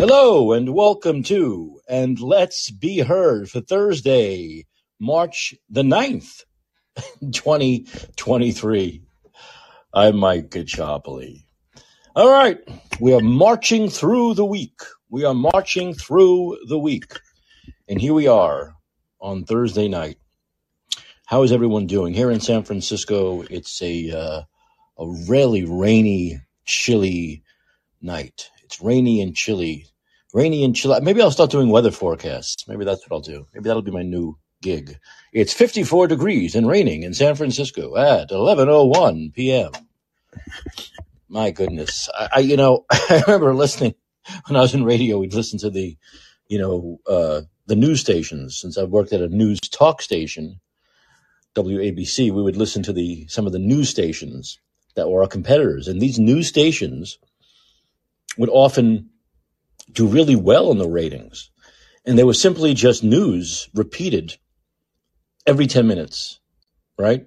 Hello and welcome to And Let's Be Heard for Thursday, March the ninth, 2023. I'm Mike Caccioppoli. All right, we are marching through the week. We are marching through the week. And here we are on Thursday night. How is everyone doing? Here in San Francisco, it's a, uh, a really rainy, chilly night. It's rainy and chilly. Rainy and chilly. Maybe I'll start doing weather forecasts. Maybe that's what I'll do. Maybe that'll be my new gig. It's 54 degrees and raining in San Francisco at 11:01 p.m. My goodness. I, I you know, I remember listening when I was in radio, we'd listen to the, you know, uh, the news stations. Since I've worked at a news talk station, WABC, we would listen to the some of the news stations that were our competitors, and these news stations would often do really well in the ratings, and they were simply just news repeated every ten minutes, right?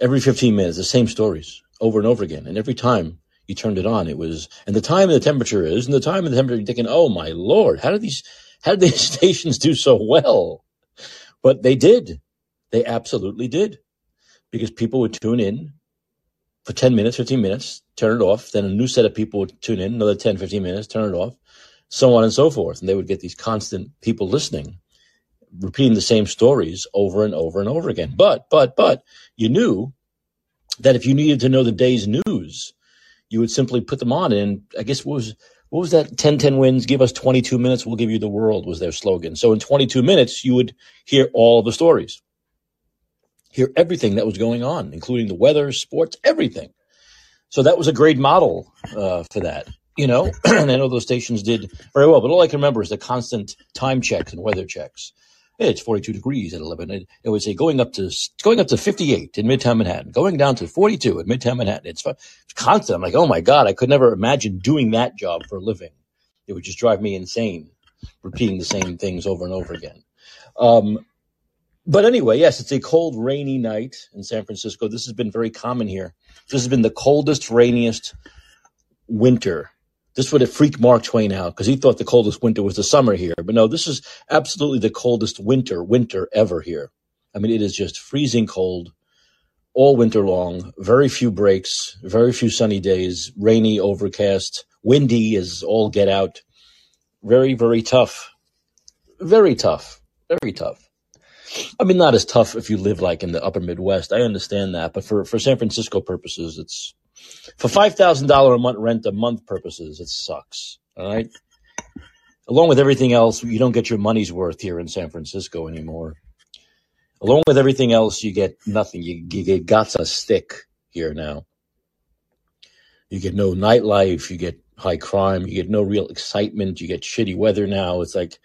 Every fifteen minutes, the same stories over and over again, and every time you turned it on, it was and the time and the temperature is, and the time and the temperature. You're thinking, oh my lord, how did these how did these stations do so well? But they did. They absolutely did. Because people would tune in for 10 minutes, 15 minutes, turn it off. Then a new set of people would tune in, another 10, 15 minutes, turn it off, so on and so forth. And they would get these constant people listening, repeating the same stories over and over and over again. But, but, but you knew that if you needed to know the day's news, you would simply put them on. And I guess what was, what was that 10 10 wins? Give us 22 minutes, we'll give you the world was their slogan. So in 22 minutes, you would hear all the stories hear everything that was going on, including the weather, sports, everything. So that was a great model uh, for that, you know. and I know those stations did very well. But all I can remember is the constant time checks and weather checks. It's 42 degrees at 11. It, it would say going up to going up to 58 in Midtown Manhattan, going down to 42 in Midtown Manhattan. It's, it's constant. I'm like, oh my god, I could never imagine doing that job for a living. It would just drive me insane, repeating the same things over and over again. Um, but anyway, yes, it's a cold, rainy night in San Francisco. This has been very common here. This has been the coldest, rainiest winter. This would have freaked Mark Twain out because he thought the coldest winter was the summer here. But no, this is absolutely the coldest winter, winter ever here. I mean, it is just freezing cold all winter long. Very few breaks, very few sunny days, rainy, overcast, windy is all get out. Very, very tough. Very tough. Very tough. I mean, not as tough if you live like in the upper Midwest. I understand that, but for, for San Francisco purposes, it's for five thousand dollar a month rent a month purposes, it sucks. All right. Along with everything else, you don't get your money's worth here in San Francisco anymore. Along with everything else, you get nothing. You, you get got a stick here now. You get no nightlife. You get high crime. You get no real excitement. You get shitty weather now. It's like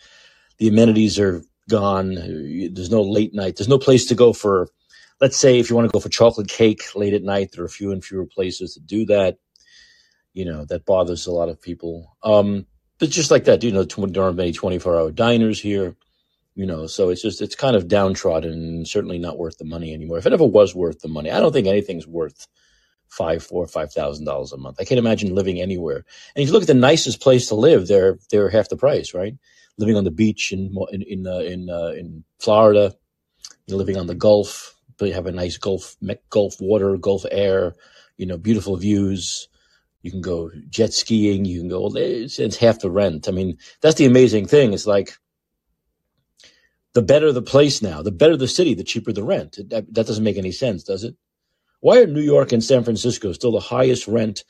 the amenities are gone. There's no late night. There's no place to go for, let's say, if you want to go for chocolate cake late at night, there are fewer and fewer places to do that. You know, that bothers a lot of people. Um, but just like that, you know, there aren't many 24 hour diners here, you know, so it's just, it's kind of downtrodden and certainly not worth the money anymore. If it ever was worth the money, I don't think anything's worth five, four, five thousand dollars a month. I can't imagine living anywhere. And if you look at the nicest place to live, they're, they're half the price, right? Living on the beach in in in uh, in, uh, in Florida. You're living on the Gulf, but you have a nice Gulf Gulf water, Gulf air. You know, beautiful views. You can go jet skiing. You can go. It's, it's half the rent. I mean, that's the amazing thing. It's like the better the place now, the better the city, the cheaper the rent. That, that doesn't make any sense, does it? Why are New York and San Francisco still the highest rent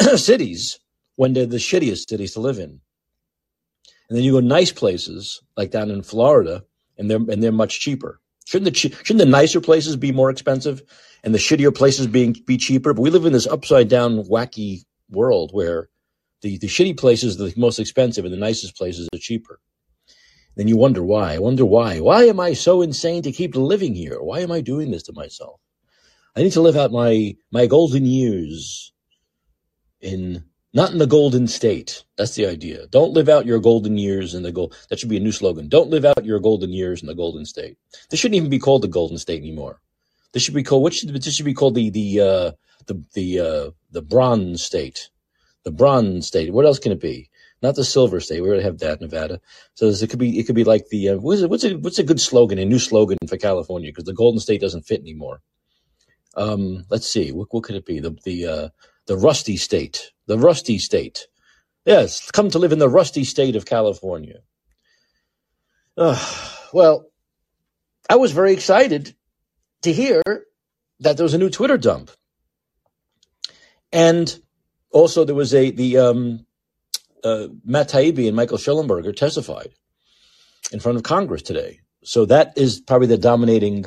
cities when they're the shittiest cities to live in? And then you go nice places like down in Florida, and they're and they're much cheaper. Shouldn't the shouldn't the nicer places be more expensive, and the shittier places being be cheaper? But we live in this upside down, wacky world where the the shitty places are the most expensive, and the nicest places are cheaper. Then you wonder why. I wonder why. Why am I so insane to keep living here? Why am I doing this to myself? I need to live out my my golden years in not in the golden state. That's the idea. Don't live out your golden years in the gold. That should be a new slogan. Don't live out your golden years in the golden state. This shouldn't even be called the golden state anymore. This should be called. What should this should be called? The the uh, the the uh, the bronze state. The bronze state. What else can it be? not the Silver State. We already have that, Nevada. So this, it could be it could be like the uh, what's it, what's a what's a good slogan, a new slogan for California because the Golden State doesn't fit anymore. Um, let's see, what what could it be? The the uh, the Rusty State, the Rusty State. Yes, come to live in the Rusty State of California. Uh, well, I was very excited to hear that there was a new Twitter dump, and also there was a the um, uh, Matt Taibbi and Michael Shellenberger testified in front of Congress today. So that is probably the dominating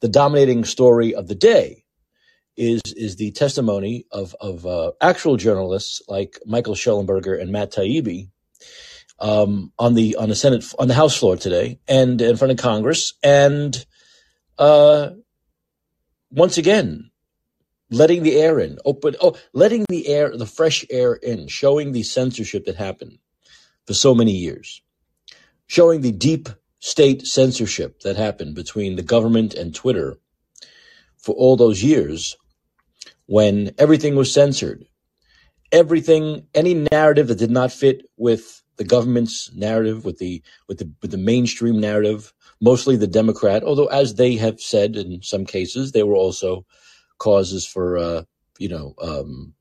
the dominating story of the day is is the testimony of of uh, actual journalists like Michael Shellenberger and Matt Taibbi um, on the on the Senate on the House floor today and in front of Congress and uh, once again letting the air in, open, oh, letting the air, the fresh air in, showing the censorship that happened for so many years, showing the deep state censorship that happened between the government and Twitter for all those years when everything was censored. Everything, any narrative that did not fit with the government's narrative, with the with the with the mainstream narrative, mostly the Democrat, although as they have said in some cases, they were also causes for uh, you know um,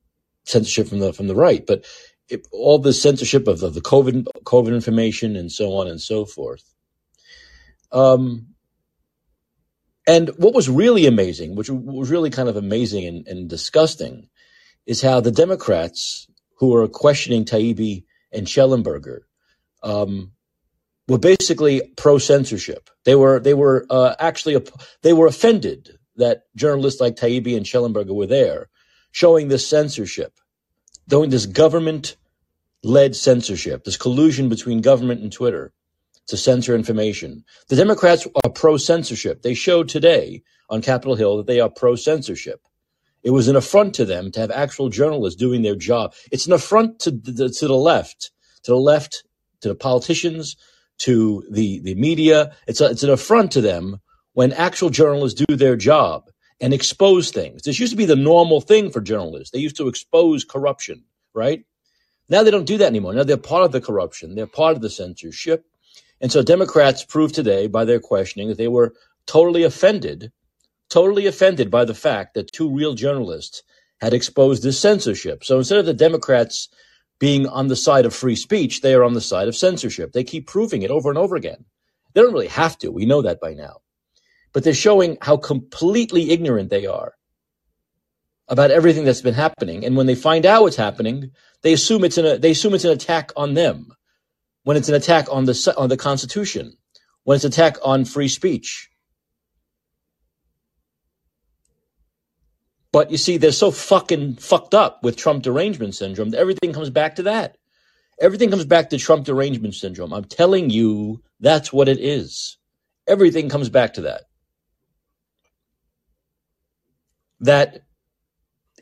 censorship from the from the right, but it, all the censorship of the, the COVID COVID information and so on and so forth. Um, and what was really amazing, which was really kind of amazing and, and disgusting, is how the Democrats who are questioning Taibbi and Shellenberger um, were basically pro censorship. They were they were uh, actually they were offended that journalists like Taibbi and Shellenberger were there, showing this censorship, doing this government led censorship, this collusion between government and Twitter to censor information. The Democrats are pro censorship. They showed today on Capitol Hill that they are pro censorship. It was an affront to them to have actual journalists doing their job. It's an affront to the, to the left, to the left, to the politicians, to the, the media. It's, a, it's an affront to them when actual journalists do their job and expose things. This used to be the normal thing for journalists. They used to expose corruption, right? Now they don't do that anymore. Now they're part of the corruption. They're part of the censorship. And so Democrats proved today by their questioning that they were totally offended, totally offended by the fact that two real journalists had exposed this censorship. So instead of the Democrats being on the side of free speech, they are on the side of censorship. They keep proving it over and over again. They don't really have to. We know that by now but they're showing how completely ignorant they are about everything that's been happening. And when they find out what's happening, they assume it's an they assume it's an attack on them, when it's an attack on the on the Constitution, when it's an attack on free speech. But you see, they're so fucking fucked up with Trump derangement syndrome. Everything comes back to that. Everything comes back to Trump derangement syndrome. I'm telling you, that's what it is. Everything comes back to that. that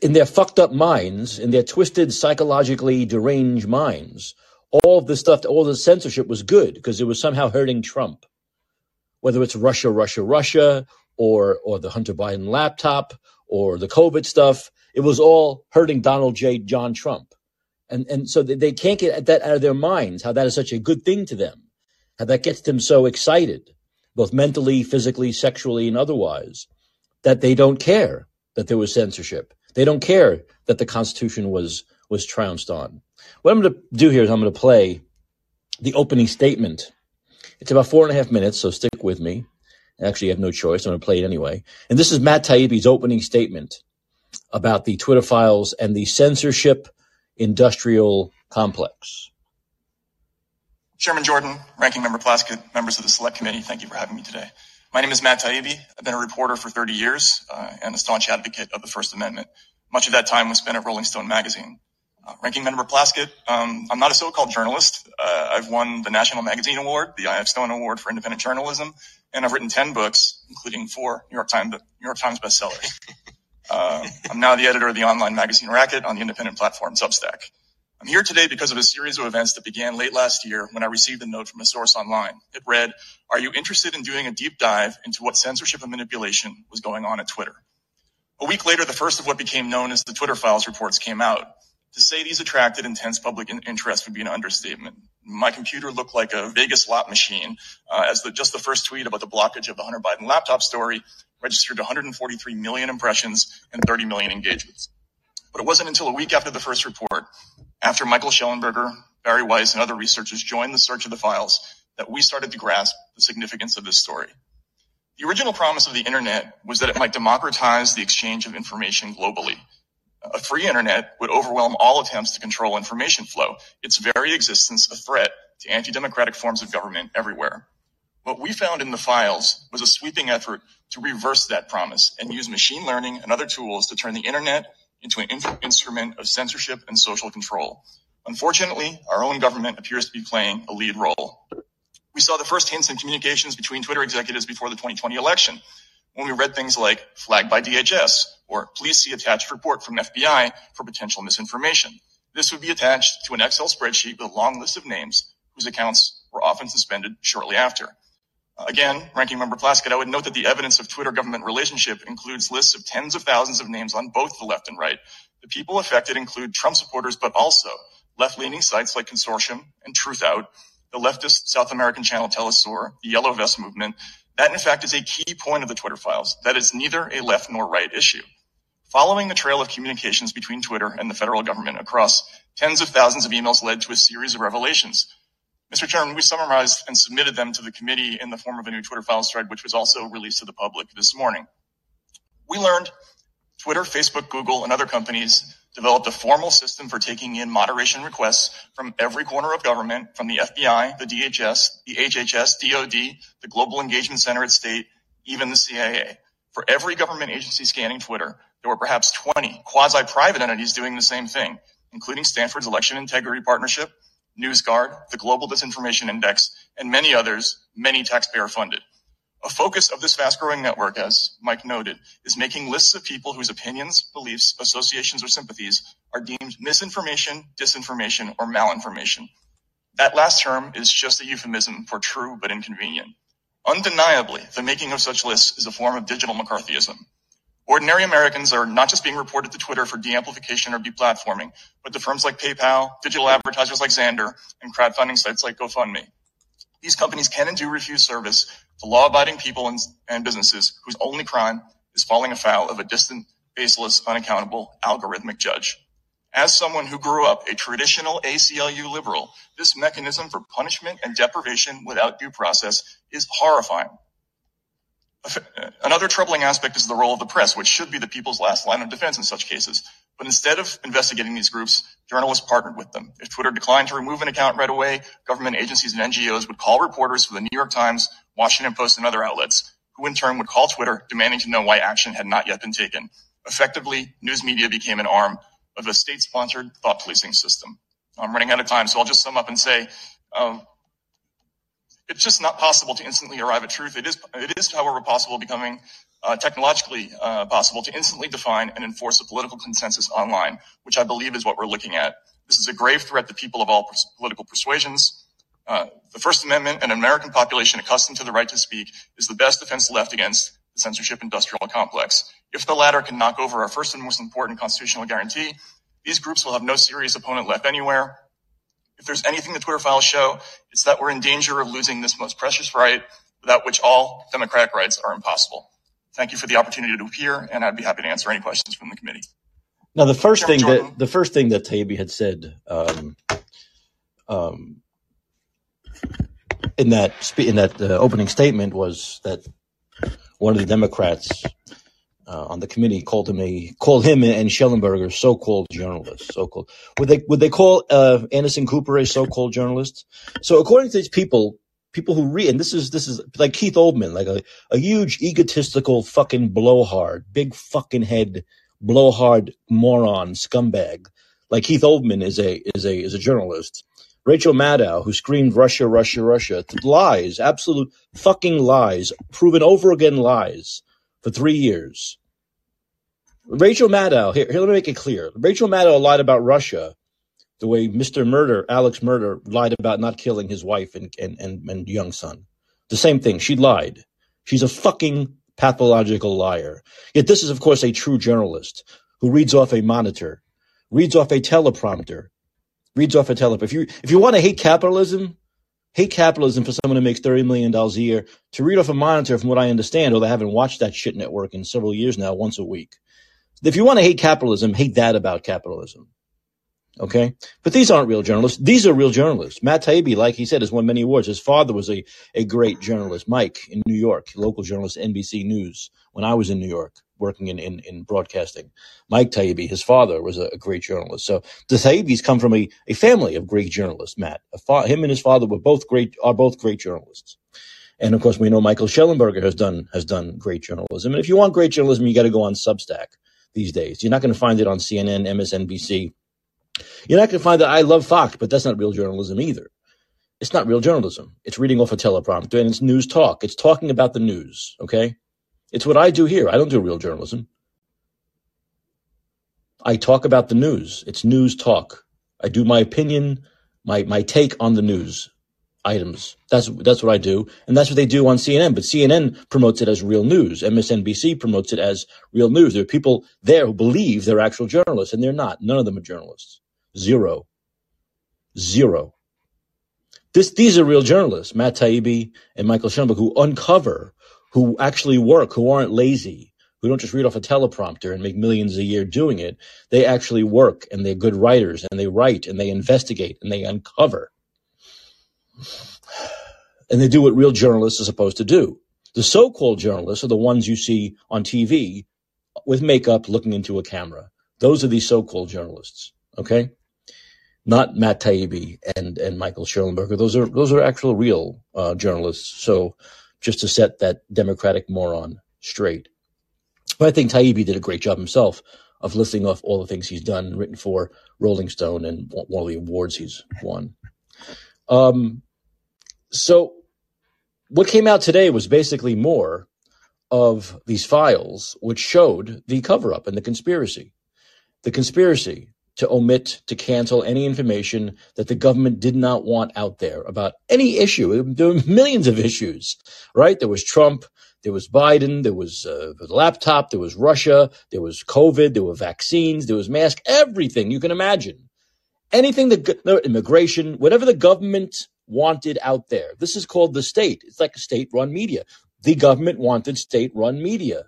in their fucked up minds, in their twisted, psychologically deranged minds, all of this stuff, all the censorship was good because it was somehow hurting Trump. Whether it's Russia, Russia, Russia, or or the Hunter Biden laptop, or the COVID stuff, it was all hurting Donald J. John Trump. And and so they can't get that out of their minds, how that is such a good thing to them, how that gets them so excited, both mentally, physically, sexually, and otherwise, that they don't care that there was censorship. They don't care that the Constitution was was trounced on. What I'm going to do here is I'm going to play the opening statement. It's about four and a half minutes, so stick with me. Actually, you have no choice. I'm going to play it anyway. And this is Matt Taibbi's opening statement about the Twitter files and the censorship industrial complex. Chairman Jordan, Ranking Member Plaskett, members of the Select Committee, thank you for having me today. My name is Matt Taibbi. I've been a reporter for 30 years uh, and a staunch advocate of the First Amendment. Much of that time was spent at Rolling Stone magazine. Uh, Ranking Member Plaskett, um, I'm not a so-called journalist. Uh, I've won the National Magazine Award, the I.F. Stone Award for Independent Journalism, and I've written 10 books, including four New York Times, New York Times bestsellers. Uh, I'm now the editor of the online magazine Racket on the independent platform Substack. I'm here today because of a series of events that began late last year when I received a note from a source online. It read, Are you interested in doing a deep dive into what censorship and manipulation was going on at Twitter? A week later, the first of what became known as the Twitter files reports came out. To say these attracted intense public in- interest would be an understatement. My computer looked like a Vegas slot machine, uh, as the, just the first tweet about the blockage of the Hunter Biden laptop story registered 143 million impressions and 30 million engagements. But it wasn't until a week after the first report, after Michael Shellenberger, Bari Weiss, and other researchers joined the search of the files, that we started to grasp the significance of this story. The original promise of the internet was that it might democratize the exchange of information globally. A free internet would overwhelm all attempts to control information flow, its very existence a threat to anti-democratic forms of government everywhere. What we found in the files was a sweeping effort to reverse that promise and use machine learning and other tools to turn the internet into an in- instrument of censorship and social control. Unfortunately, our own government appears to be playing a lead role. We saw the first hints in communications between Twitter executives before the 2020 election when we read things like flagged by DHS or please see attached report from FBI for potential misinformation. This would be attached to an Excel spreadsheet with a long list of names whose accounts were often suspended shortly after. Again, Ranking Member Plaskett, I would note that the evidence of Twitter government relationship includes lists of tens of thousands of names on both the left and right. The people affected include Trump supporters, but also left-leaning sites like Consortium and Truthout, the leftist South American channel Telesur, the Yellow Vest movement. That, in fact, is a key point of the Twitter files. That is neither a left nor right issue. Following the trail of communications between Twitter and the federal government across tens of thousands of emails led to a series of revelations. Mr. Chairman, we summarized and submitted them to the committee in the form of a new Twitter files thread, which was also released to the public this morning. We learned Twitter, Facebook, Google, and other companies developed a formal system for taking in moderation requests from every corner of government, from the FBI, the DHS, the HHS, DOD, the Global Engagement Center at State, even the CIA. For every government agency scanning Twitter, there were perhaps 20 quasi-private entities doing the same thing, including Stanford's Election Integrity Partnership, NewsGuard, the Global Disinformation Index, and many others, many taxpayer funded. A focus of this fast growing network, as Mike noted, is making lists of people whose opinions, beliefs, associations, or sympathies are deemed misinformation, disinformation, or malinformation. That last term is just a euphemism for true but inconvenient. Undeniably, the making of such lists is a form of digital McCarthyism. Ordinary Americans are not just being reported to Twitter for de-amplification or deplatforming, but to firms like PayPal, digital advertisers like Xandr, and crowdfunding sites like GoFundMe. These companies can and do refuse service to law-abiding people and, and businesses whose only crime is falling afoul of a distant, baseless, unaccountable, algorithmic judge. As someone who grew up a traditional ACLU liberal, this mechanism for punishment and deprivation without due process is horrifying. Another troubling aspect is the role of the press, which should be the people's last line of defense in such cases. But instead of investigating these groups, journalists partnered with them. If Twitter declined to remove an account right away, government agencies and NGOs would call reporters for the New York Times, Washington Post, and other outlets, who in turn would call Twitter demanding to know why action had not yet been taken. Effectively, news media became an arm of a state-sponsored thought policing system. I'm running out of time, so I'll just sum up and say, um, it's just not possible to instantly arrive at truth. It is, it is however, possible becoming uh, technologically uh, possible to instantly define and enforce a political consensus online, which I believe is what we're looking at. This is a grave threat to people of all political persuasions. Uh, the First Amendment and an American population accustomed to the right to speak is the best defense left against the censorship industrial complex. If the latter can knock over our first and most important constitutional guarantee, these groups will have no serious opponent left anywhere, if there's anything the Twitter files show, it's that we're in danger of losing this most precious right, without which all democratic rights are impossible. Thank you for the opportunity to appear, and I'd be happy to answer any questions from the committee. Now, the first Chairman thing Jordan. that the first thing that Taibbi had said um, um, in that in that uh, opening statement was that one of the Democrats uh, on the committee called him a called him and Shellenberger so-called journalists. So-called would they would they call uh, Anderson Cooper a so-called journalist? So according to these people, people who read and this is this is like Keith Olbermann, like a, a huge egotistical fucking blowhard, big fucking head blowhard moron scumbag. Like Keith Olbermann is a is a is a journalist. Rachel Maddow, who screamed Russia, Russia, Russia, lies, absolute fucking lies, proven over again lies for three years. Rachel Maddow, here, here, let me make it clear. Rachel Maddow lied about Russia the way Mr. Murder, Alex Murder, lied about not killing his wife and, and, and, and young son. The same thing. She lied. She's a fucking pathological liar. Yet this is, of course, a true journalist who reads off a monitor reads off a teleprompter. Reads off a teleprompter. If you if you want to hate capitalism, hate capitalism for someone who makes thirty million dollars a year to read off a monitor. From what I understand, although I haven't watched that shit network in several years now, once a week. If you want to hate capitalism, hate that about capitalism. Okay. But these aren't real journalists. These are real journalists. Matt Taibbi, like he said, has won many awards. His father was a, a great journalist. Mike in New York, local journalist, NBC News, when I was in New York working in, in, in broadcasting. Mike Taibbi, his father was a, a great journalist. So the Taibbis come from a, a family of great journalists, Matt. Fa- him and his father were both great, are both great journalists. And of course, we know Michael Shellenberger has done, has done great journalism. And if you want great journalism, you got to go on Substack these days. You're not going to find it on CNN, MSNBC, you're not going to find that I love Fox, but that's not real journalism either. It's not real journalism. It's reading off a teleprompter and it's news talk. It's talking about the news. Okay. It's what I do here. I don't do real journalism. I talk about the news. It's news talk. I do my opinion, my, my take on the news items. That's, that's what I do. And that's what they do on CNN. But CNN promotes it as real news. MSNBC promotes it as real news. There are people there who believe they're actual journalists and they're not. None of them are journalists. Zero. Zero. This, these are real journalists, Matt Taibbi and Michael Shellenberger, who uncover, who actually work, who aren't lazy, who don't just read off a teleprompter and make millions a year doing it. They actually work and they're good writers and they write and they investigate and they uncover. And they do what real journalists are supposed to do. The so-called journalists are the ones you see on TV with makeup looking into a camera. Those are the so-called journalists. Okay not Matt Taibbi and and Michael Shellenberger. Those are those are actual real uh, journalists. So just to set that Democratic moron straight. But I think Taibbi did a great job himself of listing off all the things he's done, written for Rolling Stone, and all the awards he's won. Um, so what came out today was basically more of these files, which showed the cover up and the conspiracy. The conspiracy to omit, to cancel any information that the government did not want out there about any issue. There were millions of issues, right? There was Trump, there was Biden, there was uh, the laptop, there was Russia, there was COVID, there were vaccines, there was mask, everything you can imagine. Anything that immigration, whatever the government wanted out there. This is called the state. It's like a state-run media. The government wanted state-run media.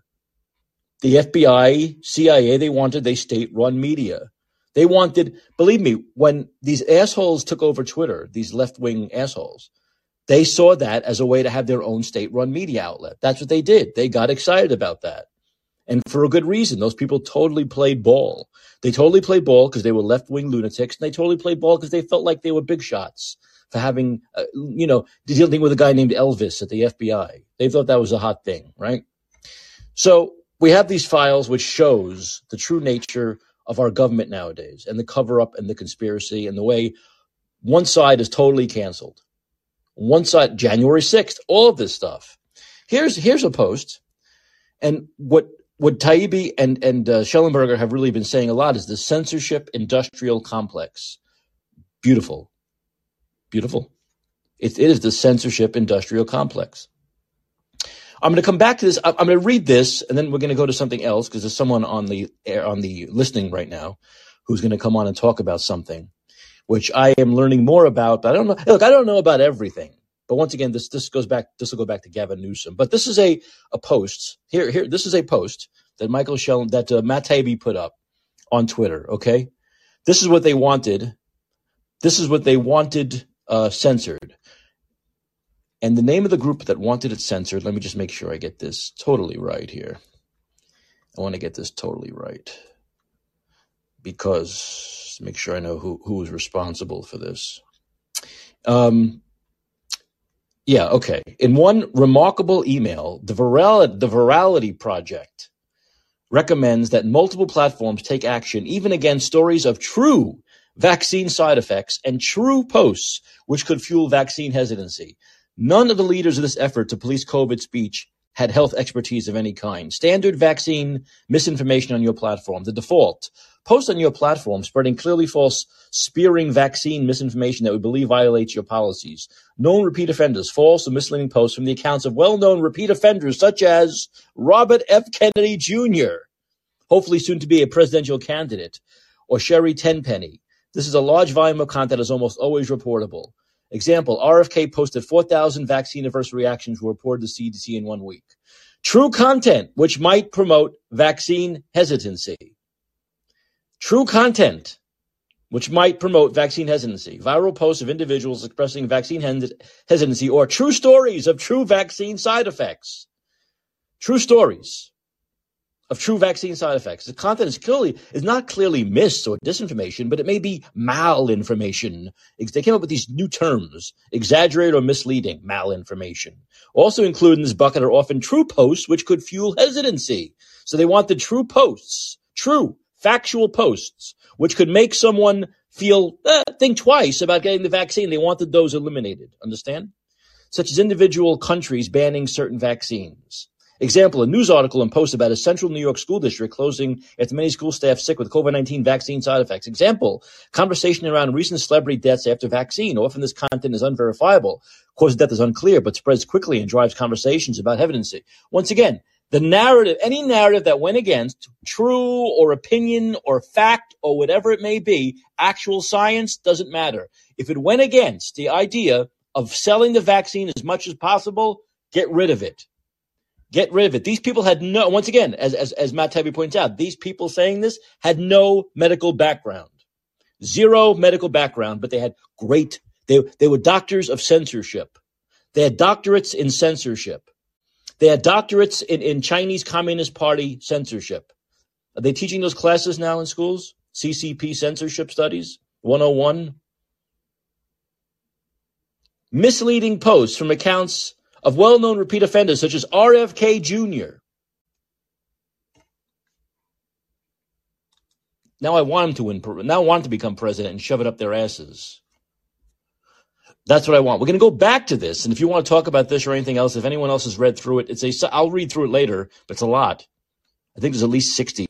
The FBI, CIA, they wanted a state-run media. They wanted, believe me, when these assholes took over Twitter, these left wing assholes, they saw that as a way to have their own state run media outlet. That's what they did. They got excited about that. And for a good reason. Those people totally played ball. They totally played ball because they were left wing lunatics. And they totally played ball because they felt like they were big shots for having, uh, you know, dealing with a guy named Elvis at the FBI. They thought that was a hot thing, right? So we have these files which shows the true nature of our government nowadays and the cover up and the conspiracy and the way one side is totally canceled. One side, January 6th, all of this stuff. Here's, here's a post. And what, what Taibbi and, and uh, Shellenberger have really been saying a lot is the censorship industrial complex. Beautiful. Beautiful. It, it is the censorship industrial complex. I'm going to come back to this. I'm going to read this, and then we're going to go to something else because there's someone on the air, on the listening right now who's going to come on and talk about something, which I am learning more about. But I don't know. Look, I don't know about everything. But once again, this this goes back. This will go back to Gavin Newsom. But this is a a post here. Here, this is a post that Michael Shell that uh, Matt Taibbi put up on Twitter. Okay, this is what they wanted. This is what they wanted uh, censored. And the name of the group that wanted it censored, let me just make sure I get this totally right here. I want to get this totally right because make sure I know who, who is responsible for this. Um, yeah, okay. In one remarkable email, the, Viral- the Virality Project recommends that multiple platforms take action even against stories of true vaccine side effects and true posts which could fuel vaccine hesitancy. None of the leaders of this effort to police COVID speech had health expertise of any kind. Standard vaccine misinformation on your platform, the default. Post on your platform spreading clearly false, spearing vaccine misinformation that we believe violates your policies. Known repeat offenders, false or misleading posts from the accounts of well-known repeat offenders such as Robert F. Kennedy Jr., hopefully soon to be a presidential candidate, or Sherri Tenpenny. This is a large volume of content that is almost always reportable. Example, RFK posted 4,000 vaccine adverse reactions were reported to CDC in one week. True content, which might promote vaccine hesitancy. True content, which might promote vaccine hesitancy. Viral posts of individuals expressing vaccine hesitancy or true stories of true vaccine side effects. True stories of true vaccine side effects. The content is clearly is not clearly mis or disinformation, but it may be malinformation. They came up with these new terms: exaggerated or misleading malinformation. Also included in this bucket are often true posts, which could fuel hesitancy. So they want the true posts, true factual posts, which could make someone feel eh, think twice about getting the vaccine. They wanted those eliminated. Understand? Such as individual countries banning certain vaccines. Example, a news article and post about a central New York school district closing after many school staff sick with COVID-19 vaccine side effects. Example, conversation around recent celebrity deaths after vaccine. Often this content is unverifiable. Cause of death is unclear, but spreads quickly and drives conversations about evidency. Once again, the narrative, any narrative that went against true or opinion or fact or whatever it may be, actual science doesn't matter. If it went against the idea of selling the vaccine as much as possible, get rid of it. Get rid of it. These people had no, once again, as, as, as Matt Taibbi points out, these people saying this had no medical background. Zero medical background, but they had great, they, they were doctors of censorship. They had doctorates in censorship. They had doctorates in, in Chinese Communist Party censorship. Are they teaching those classes now in schools? CCP censorship studies? 101? Misleading posts from accounts of well-known repeat offenders such as RFK Jr. Now I want him to win. Now I want him to become president and shove it up their asses. That's what I want. We're going to go back to this, and if you want to talk about this or anything else, if anyone else has read through it, it's a. I'll read through it later, but it's a lot. I think there's at least sixty.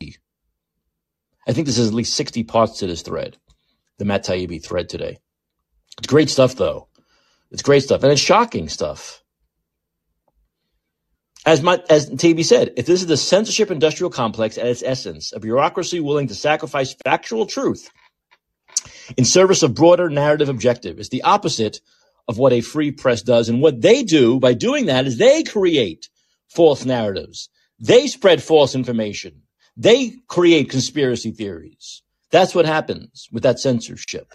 I think this is at least sixty parts to this thread, the Matt Taibbi thread today. It's great stuff, though. It's great stuff, and it's shocking stuff. As, my, as said, if this is the censorship industrial complex at its essence, a bureaucracy willing to sacrifice factual truth in service of broader narrative objective, is the opposite of what a free press does. And what they do by doing that is they create false narratives. They spread false information. They create conspiracy theories. That's what happens with that censorship.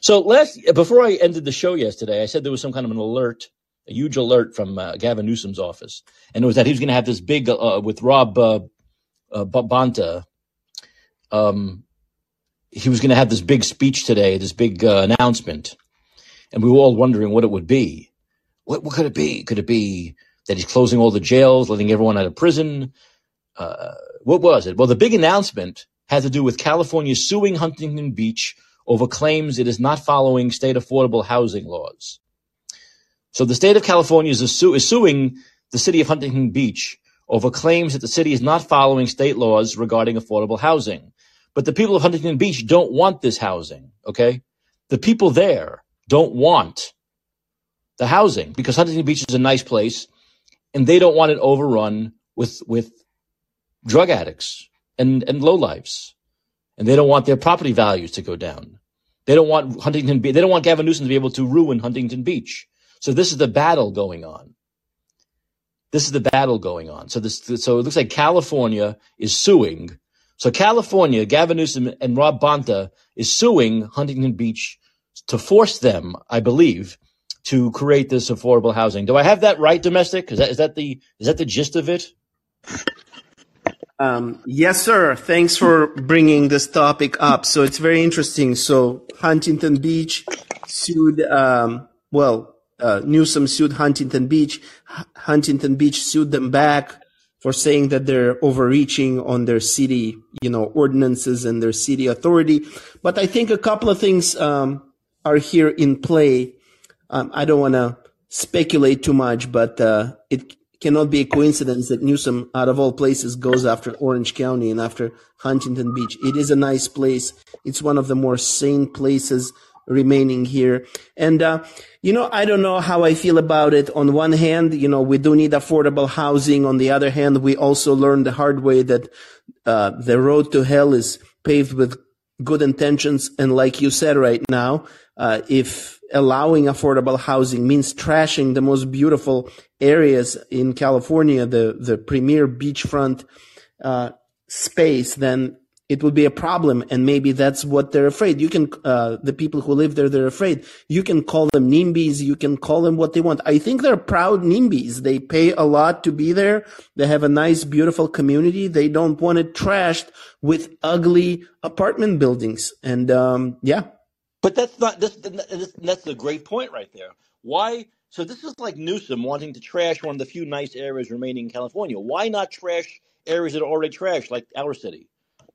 So last, before I ended the show yesterday, I said there was some kind of an alert a huge alert from uh, Gavin Newsom's office, and it was that he was going to have this big uh, uh with Rob uh, uh Bonta. Um, he was going to have this big speech today, this big uh, announcement, and we were all wondering what it would be. What, what could it be? Could it be that he's closing all the jails, letting everyone out of prison? what was it? Well, the big announcement had to do with California suing Huntington Beach over claims it is not following state affordable housing laws. So the state of California is, su- is suing the city of Huntington Beach over claims that the city is not following state laws regarding affordable housing. But the people of Huntington Beach don't want this housing, okay? The people there don't want the housing because Huntington Beach is a nice place and they don't want it overrun with, with drug addicts and, and lowlifes. And they don't want their property values to go down. They don't want Huntington, they don't want Gavin Newsom to be able to ruin Huntington Beach. So this is the battle going on. This is the battle going on. So this, so it looks like California is suing. So California, Gavin Newsom and Rob Bonta is suing Huntington Beach to force them, I believe, to create this affordable housing. Do I have that right, domestic? Is that is that the is that the gist of it? Um, yes, sir. Thanks for bringing this topic up. So it's very interesting. So Huntington Beach sued, um, well, uh, Newsom sued Huntington Beach. Huntington Beach sued them back for saying that they're overreaching on their city, you know, ordinances and their city authority. But I think a couple of things um, are here in play. Um, I don't want to speculate too much, but uh, it cannot be a coincidence that Newsom, out of all places, goes after Orange County and after Huntington Beach. It is a nice place. It's one of the more sane places remaining here. And, uh, you know, I don't know how I feel about it. On one hand, you know, we do need affordable housing. On the other hand, we also learned the hard way that, uh, the road to hell is paved with good intentions. And like you said right now, uh, if allowing affordable housing means trashing the most beautiful areas in California, the, the premier beachfront, uh, space, then it would be a problem. And maybe that's what they're afraid. You can, uh, the people who live there, they're afraid. You can call them NIMBYs. You can call them what they want. I think they're proud NIMBYs. They pay a lot to be there. They have a nice, beautiful community. They don't want it trashed with ugly apartment buildings. And, um, yeah. But that's not, this, that's a great point right there. Why? So this is like Newsom wanting to trash one of the few nice areas remaining in California. Why not trash areas that are already trashed, like our city?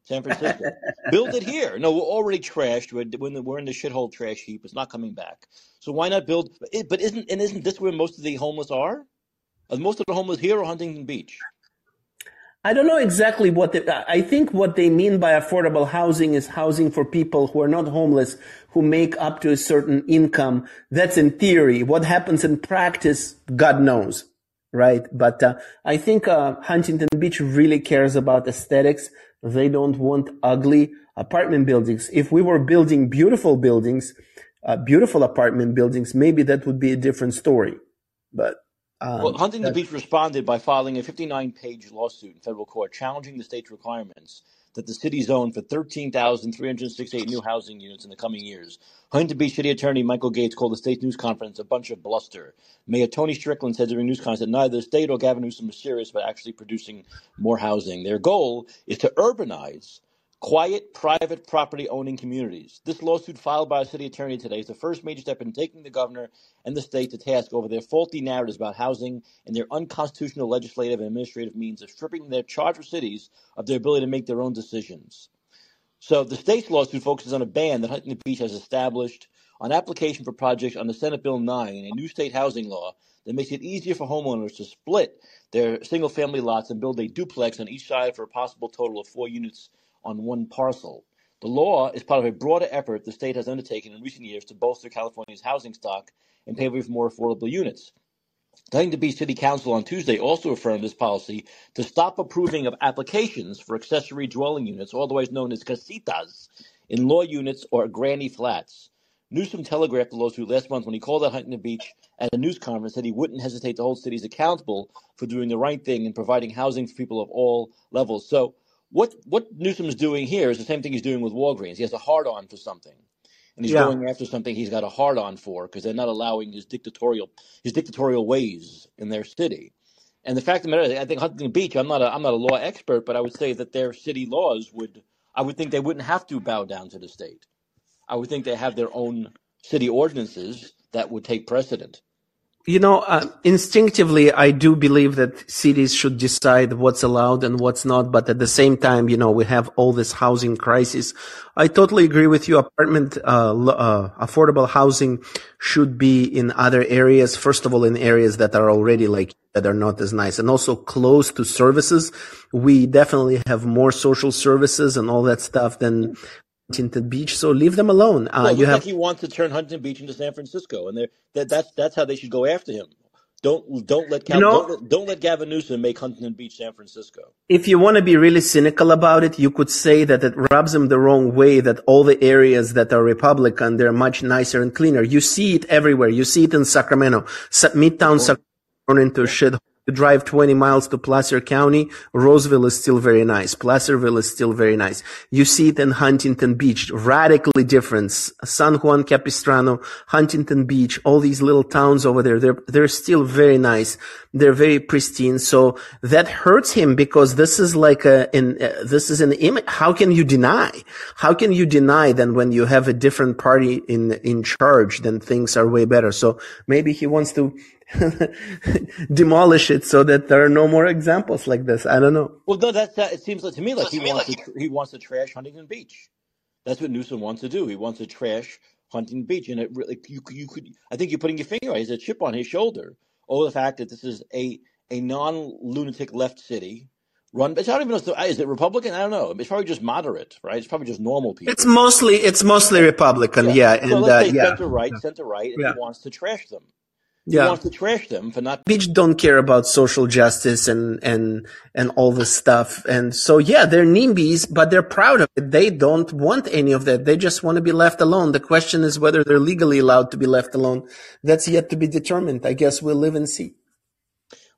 San Francisco. Build it here. No, we're already trashed. We're, we're in the shithole trash heap. It's not coming back. So why not build? But isn't and isn't this where most of the homeless are? Are most of the homeless here or Huntington Beach? I don't know exactly what I think what they mean by affordable housing is housing for people who are not homeless, who make up to a certain income. That's in theory. What happens in practice, God knows, right? But uh, I think uh, Huntington Beach really cares about aesthetics they don't want ugly apartment buildings. If we were building beautiful buildings, uh, beautiful apartment buildings, maybe that would be a different story. But um, well, Huntington Beach responded by filing a 59-page lawsuit in federal court challenging the state's requirements that the city zone for 13,368 new housing units in the coming years. Huntington Beach City Attorney Michael Gates called the state news conference a bunch of bluster. Mayor Tony Strickland said during news conference that neither the state or Gavin Newsom was serious about actually producing more housing. Their goal is to urbanize quiet, private property owning communities. This lawsuit filed by a city attorney today is the first major step in taking the governor and the state to task over their faulty narratives about housing and their unconstitutional legislative and administrative means of stripping their charter cities of their ability to make their own decisions. So the state's lawsuit focuses on a ban that Huntington Beach has established on application for projects under Senate Bill 9, a new state housing law that makes it easier for homeowners to split their single family lots and build a duplex on each side for a possible total of four units on one parcel. The law is part of a broader effort the state has undertaken in recent years to bolster California's housing stock and pave way for more affordable units. The Huntington Beach City Council on Tuesday also affirmed this policy to stop approving of applications for accessory dwelling units, otherwise known as casitas, in law units or granny flats. Newsom telegraphed the lawsuit last month when he called out Huntington Beach at a news conference that he wouldn't hesitate to hold cities accountable for doing the right thing and providing housing for people of all levels. So what what Newsom's doing here is the same thing he's doing with Walgreens. He has a hard on for something, and he's yeah. going after something he's got a hard on for because they're not allowing his dictatorial his dictatorial ways in their city. And the fact of the matter, is, I think Huntington Beach. I'm not a I'm not a law expert, but I would say that their city laws would. I would think they wouldn't have to bow down to the state. I would think they have their own city ordinances that would take precedent you know, uh, instinctively, I do believe that cities should decide what's allowed and what's not. But at the same time, you know, we have all this housing crisis. I totally agree with you. Apartment, uh, uh, affordable housing should be in other areas. First of all, in areas that are already like, that are not as nice and also close to services. We definitely have more social services and all that stuff than Huntington Beach, so leave them alone. Uh, well, you have like he wants to turn Huntington Beach into San Francisco, and that, that's that's how they should go after him. Don't don't let Cal, you know, don't, don't, let Gavin Newsom make Huntington Beach San Francisco. If you want to be really cynical about it, you could say that it rubs him the wrong way. That all the areas that are Republican they're much nicer and cleaner. You see it everywhere. You see it in Sacramento, Midtown Sacramento into a shithole you drive 20 miles to Placer County, Roseville is still very nice. Placerville is still very nice. You see it in Huntington Beach, radically different. San Juan Capistrano, Huntington Beach, all these little towns over there, they're, they're still very nice. They're very pristine. So that hurts him because this is like a, in, uh, this is an image. How can you deny? How can you deny then when you have a different party in, in charge, then things are way better. So maybe he wants to, demolish it so that there are no more examples like this. I don't know. Well, no, that's that. It seems like to me like he wants to he wants to trash Huntington Beach. That's what Newsom wants to do. He wants to trash Huntington Beach, and it really you you could. I think you're putting your finger on. He's a chip on his shoulder over the fact that this is a a non lunatic left city run. It's not even is it Republican? I don't know. It's probably just moderate, right? It's probably just normal people. It's mostly it's mostly Republican, yeah. yeah. And so let's uh, say yeah, center right, center right, and Yeah. he wants to trash them. Yeah. wants to trash them for not. Beach don't care about social justice and and and all this stuff. And so yeah, they're NIMBYs, but they're proud of it. They don't want any of that. They just want to be left alone. The question is whether they're legally allowed to be left alone. That's yet to be determined. I guess we'll live and see.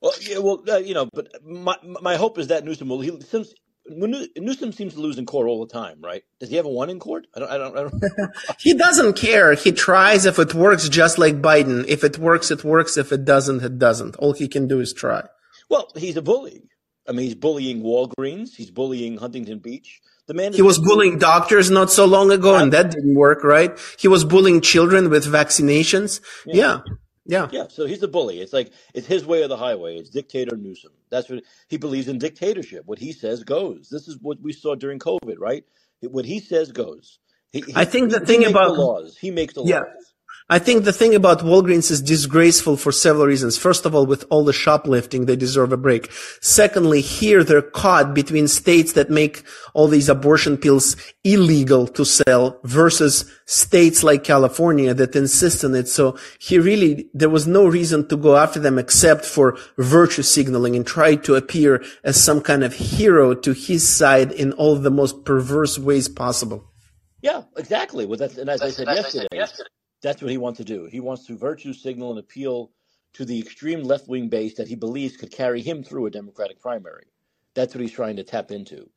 Well, yeah, well, uh, you know, but my my hope is that Newsom will. He since Newsom seems to lose in court all the time, right? Does he ever won in court? I don't. I don't. I don't He doesn't care. He tries if it works, just like Biden. If it works, it works. If it doesn't, it doesn't. All he can do is try. well, he's a bully. I mean, he's bullying Walgreens. He's bullying Huntington Beach. The man. He was bullying doctors not so long ago, and that didn't work, right? He was bullying children with vaccinations. Yeah. Yeah. Yeah, so he's a bully. It's like it's his way or the highway. It's dictator Newsom. That's what he believes in dictatorship. What he says goes. This is what we saw during COVID, right? What he says goes. He, he- I think the he thing makes about- the laws. He makes the Yeah. laws. I think the thing about Walgreens is disgraceful for several reasons. First of all, with all the shoplifting, they deserve a break. Secondly, here they're caught between states that make all these abortion pills illegal to sell versus states like California that insist on it. So he really, there was no reason to go after them except for virtue signaling and try to appear as some kind of hero to his side in all the most perverse ways possible. Yeah, exactly. Well, that's and as I said yesterday, that's what he wants to do. He wants to virtue signal and appeal to the extreme left wing base that he believes could carry him through a Democratic primary. That's what he's trying to tap into.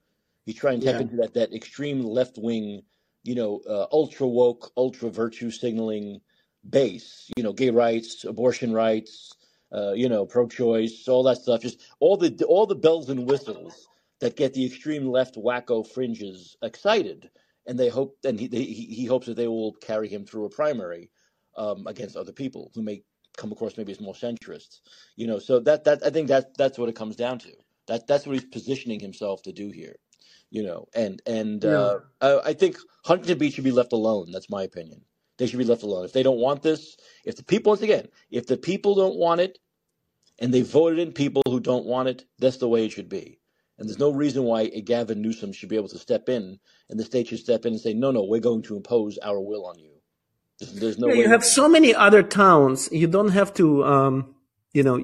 He's trying to tap Yeah. into that that extreme left wing, you know, uh, ultra woke, ultra virtue signaling base. You know, gay rights, abortion rights, uh, you know, pro choice, all that stuff. Just all the all the bells and whistles that get the extreme left wacko fringes excited and they hope and he, they, he he hopes that they will carry him through a primary um, against other people who may come across maybe as more centrists. You know, so that that I think that that's what it comes down to. That that's what he's positioning himself to do here. You know, and and uh, I, I think Huntington Beach should be left alone. That's my opinion. They should be left alone. If they don't want this, if the people once again, if the people don't want it, and they voted in people who don't want it, that's the way it should be. And there's no reason why a Gavin Newsom should be able to step in, and the state should step in and say, "No, no, we're going to impose our will on you." There's, there's no Yeah, you have so many other towns. You don't have to, um, you know,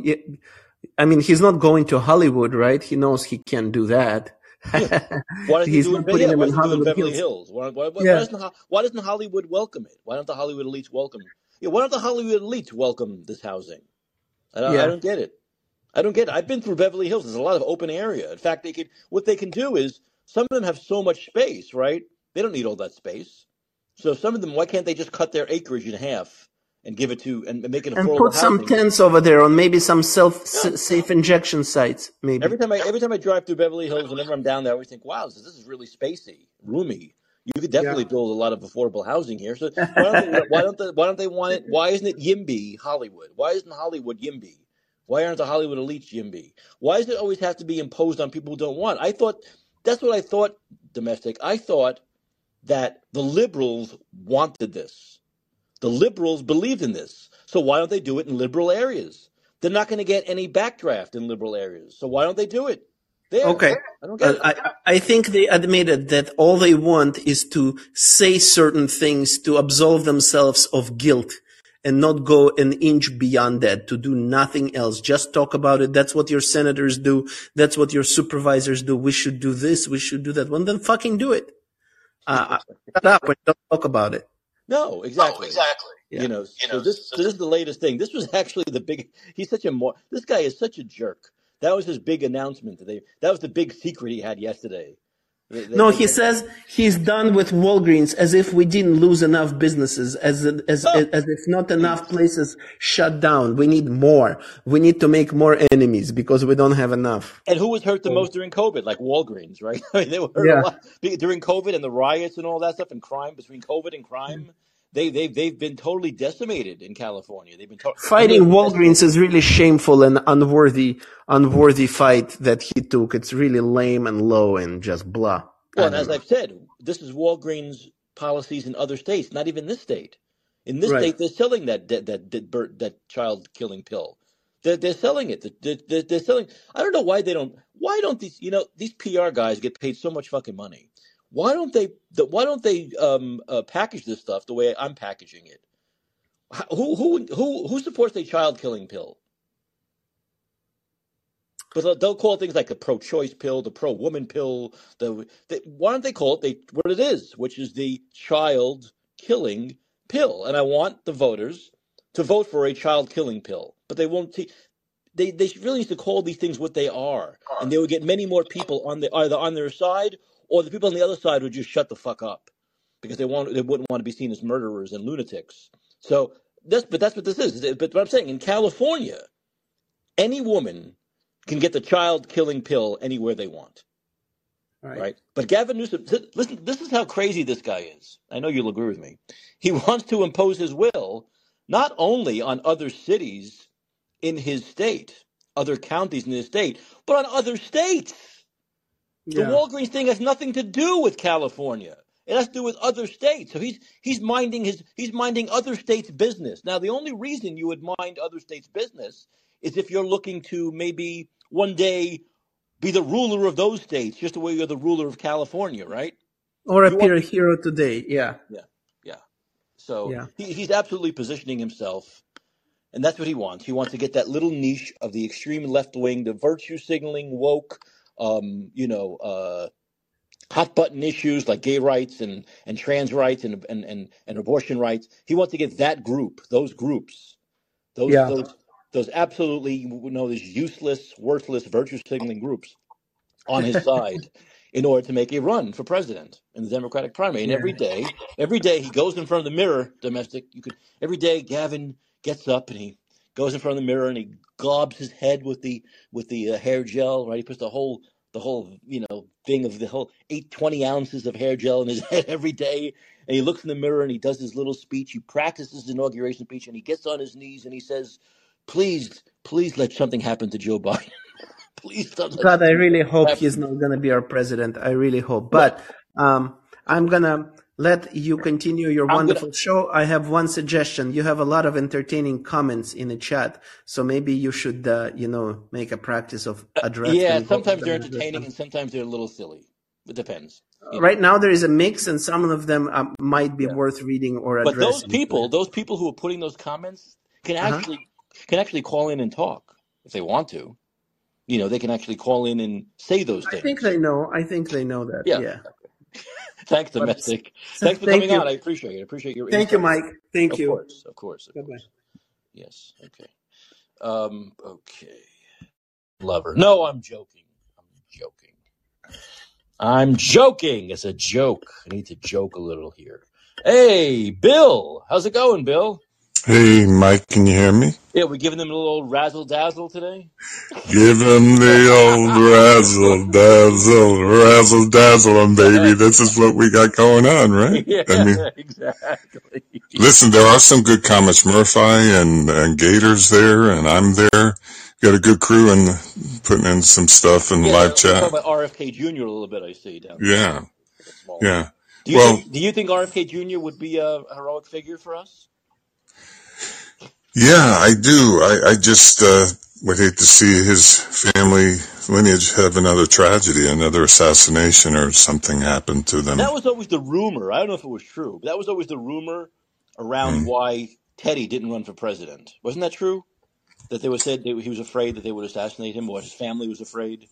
I mean, he's not going to Hollywood, right? He knows he can't do that. why doesn't he do it? putting Yeah, why in doesn't he do it in Hollywood Beverly Hills. Hills? Why, why, why, Yeah. doesn't, why doesn't Hollywood welcome it? Why don't the Hollywood elites welcome? Yeah, why don't the Hollywood elites welcome this housing? I don't, I don't get it. I don't get it. I've been through Beverly Hills. There's a lot of open area. In fact, they could what they can do is some of them have so much space, right? They don't need all that space. So some of them, why can't they just cut their acreage in half and give it to and make it And put some housing? tents over there on maybe some self s- safe injection sites, maybe. Every time I every time I drive through Beverly Hills, whenever I'm down there, I always think, "Wow, this is really spacey, roomy. You could definitely build a lot of affordable housing here." So why don't they, why don't they, why don't they want it? Why isn't it YIMBY Hollywood? Why isn't Hollywood YIMBY? Why aren't the Hollywood elites YIMBY? Why does it always have to be imposed on people who don't want? I thought that's what I thought. Domestic. I thought that the liberals wanted this. The liberals believed in this. So why don't they do it in liberal areas? They're not going to get any backdraft in liberal areas. So why don't they do it? There. Okay. I don't get Uh. I, I think they admitted that all they want is to say certain things to absolve themselves of guilt and not go an inch beyond that, to do nothing else. Just talk about it. That's what your senators do. That's what your supervisors do. We should do this. We should do that. Well, then fucking do it. Uh, shut up and don't talk about it. No, exactly. Yeah. You know, so this so this is the latest thing. This was actually the big. He's such a more. This guy is such a jerk. That was his big announcement today. That was the big secret he had yesterday. They- they- No, they- he says he's done with Walgreens as if we didn't lose enough businesses, as as Oh. as if not enough places shut down. We need more. We need to make more enemies because we don't have enough. And who was hurt the most during COVID? Like Walgreens, right? I mean, they were hurt Yeah. a lot during COVID and the riots and all that stuff and crime between COVID and crime. They they they've been totally decimated in California. They've been to- Fighting Walgreens is really shameful and unworthy, unworthy fight that he took. It's really lame and low and just blah. Well, and as know. I've said, this is Walgreens policies in other states, not even this state. In this Right. state, they're selling that that that that, that child killing pill. They're, they're selling it. They're, they're, they're selling. I don't know why they don't. Why don't these? You know, these PR guys get paid so much fucking money. Why don't they? Why don't they um, uh, package this stuff the way I'm packaging it? Who who who who supports a child killing pill? But they'll call things like the pro-choice pill, the pro-woman pill. The they, why don't they call it they, what it is, which is the child-killing pill? And I want the voters to vote for a child-killing pill, but they won't. T- they they really need to call these things what they are, and they would get many more people on the either on their side or the people on the other side would just shut the fuck up because they want they wouldn't want to be seen as murderers and lunatics. So this, but that's what this is. But what I'm saying in California, any woman can get the child killing pill anywhere they want. Right. right. But Gavin Newsom, listen, this is how crazy this guy is. I know you'll agree with me. He wants to impose his will not only on other cities in his state, other counties in his state, but on other states. Yeah. The Walgreens thing has nothing to do with California. It has to do with other states. So he's he's minding his he's minding other states' business. Now, the only reason you would mind other states' business is if you're looking to maybe one day be the ruler of those states, just the way you're the ruler of California, right? Or appear want- a hero today. Yeah. Yeah. Yeah. So yeah. He, he's absolutely positioning himself. And that's what he wants. He wants to get that little niche of the extreme left wing, the virtue signaling, woke, um, you know, uh, hot button issues like gay rights and, and trans rights and, and, and, and abortion rights. He wants to get that group, those groups, those, yeah. those, those absolutely, you know, these useless, worthless, virtue signaling groups on his side in order to make a run for president in the Democratic primary. And every day, every day he goes in front of the mirror, domestic. You could every day Gavin gets up and he goes in front of the mirror and he gobs his head with the with the uh, hair gel. Right, he puts the whole the whole you know thing of the whole eight twenty ounces of hair gel in his head every day. And he looks in the mirror and he does his little speech. He practices his inauguration speech and he gets on his knees and he says, "Please, please let something happen to Joe Biden." please don't. God, I really hope happen. he's not going to be our president. I really hope. But um, I'm gonna let you continue your I'm wonderful gonna... show. I have one suggestion. You have a lot of entertaining comments in the chat, so maybe you should, uh, you know, make a practice of uh, addressing. Uh, yeah, sometimes they're entertaining and sometimes they're a little silly. It depends. Right know. now, there is a mix, and some of them uh, might be yeah. worth reading or addressing. But those people, those people who are putting those comments, can uh-huh. actually uh-huh. can actually call in and talk if they want to. You know, they can actually call in and say those things. I think they know. I think they know that. Yeah. yeah. Thanks, domestic. Thanks for Thank coming you. on. I appreciate it. I appreciate your. Thank insight. you, Mike. Thank of you. Of course, of course, of course. Yes. Okay. Um. Okay. Lover. No, I'm joking. I'm joking. I'm joking. It's a joke. I need to joke a little here. Hey, Bill. How's it going, Bill? Hey, Mike, can you hear me? Yeah, we're giving them a little old razzle dazzle today. Give them the old razzle dazzle, razzle dazzle them, baby. This is what we got going on, right? Yeah, I mean, exactly. Listen, there are some good comments. Murphy and, and Gators there, and I'm there. Got a good crew and putting in some stuff in yeah, live chat. Talk about RFK Jr. a little bit. I see down there. Yeah, yeah. Do you well, think, do you think RFK Jr. would be a heroic figure for us? Yeah, I do. I, I just uh, would hate to see his family lineage have another tragedy, another assassination or something happen to them. That was always the rumor. I don't know if it was true, but that was always the rumor around mm. why Teddy didn't run for president. Wasn't that true? That they would said that he was afraid that they would assassinate him, or his family was afraid.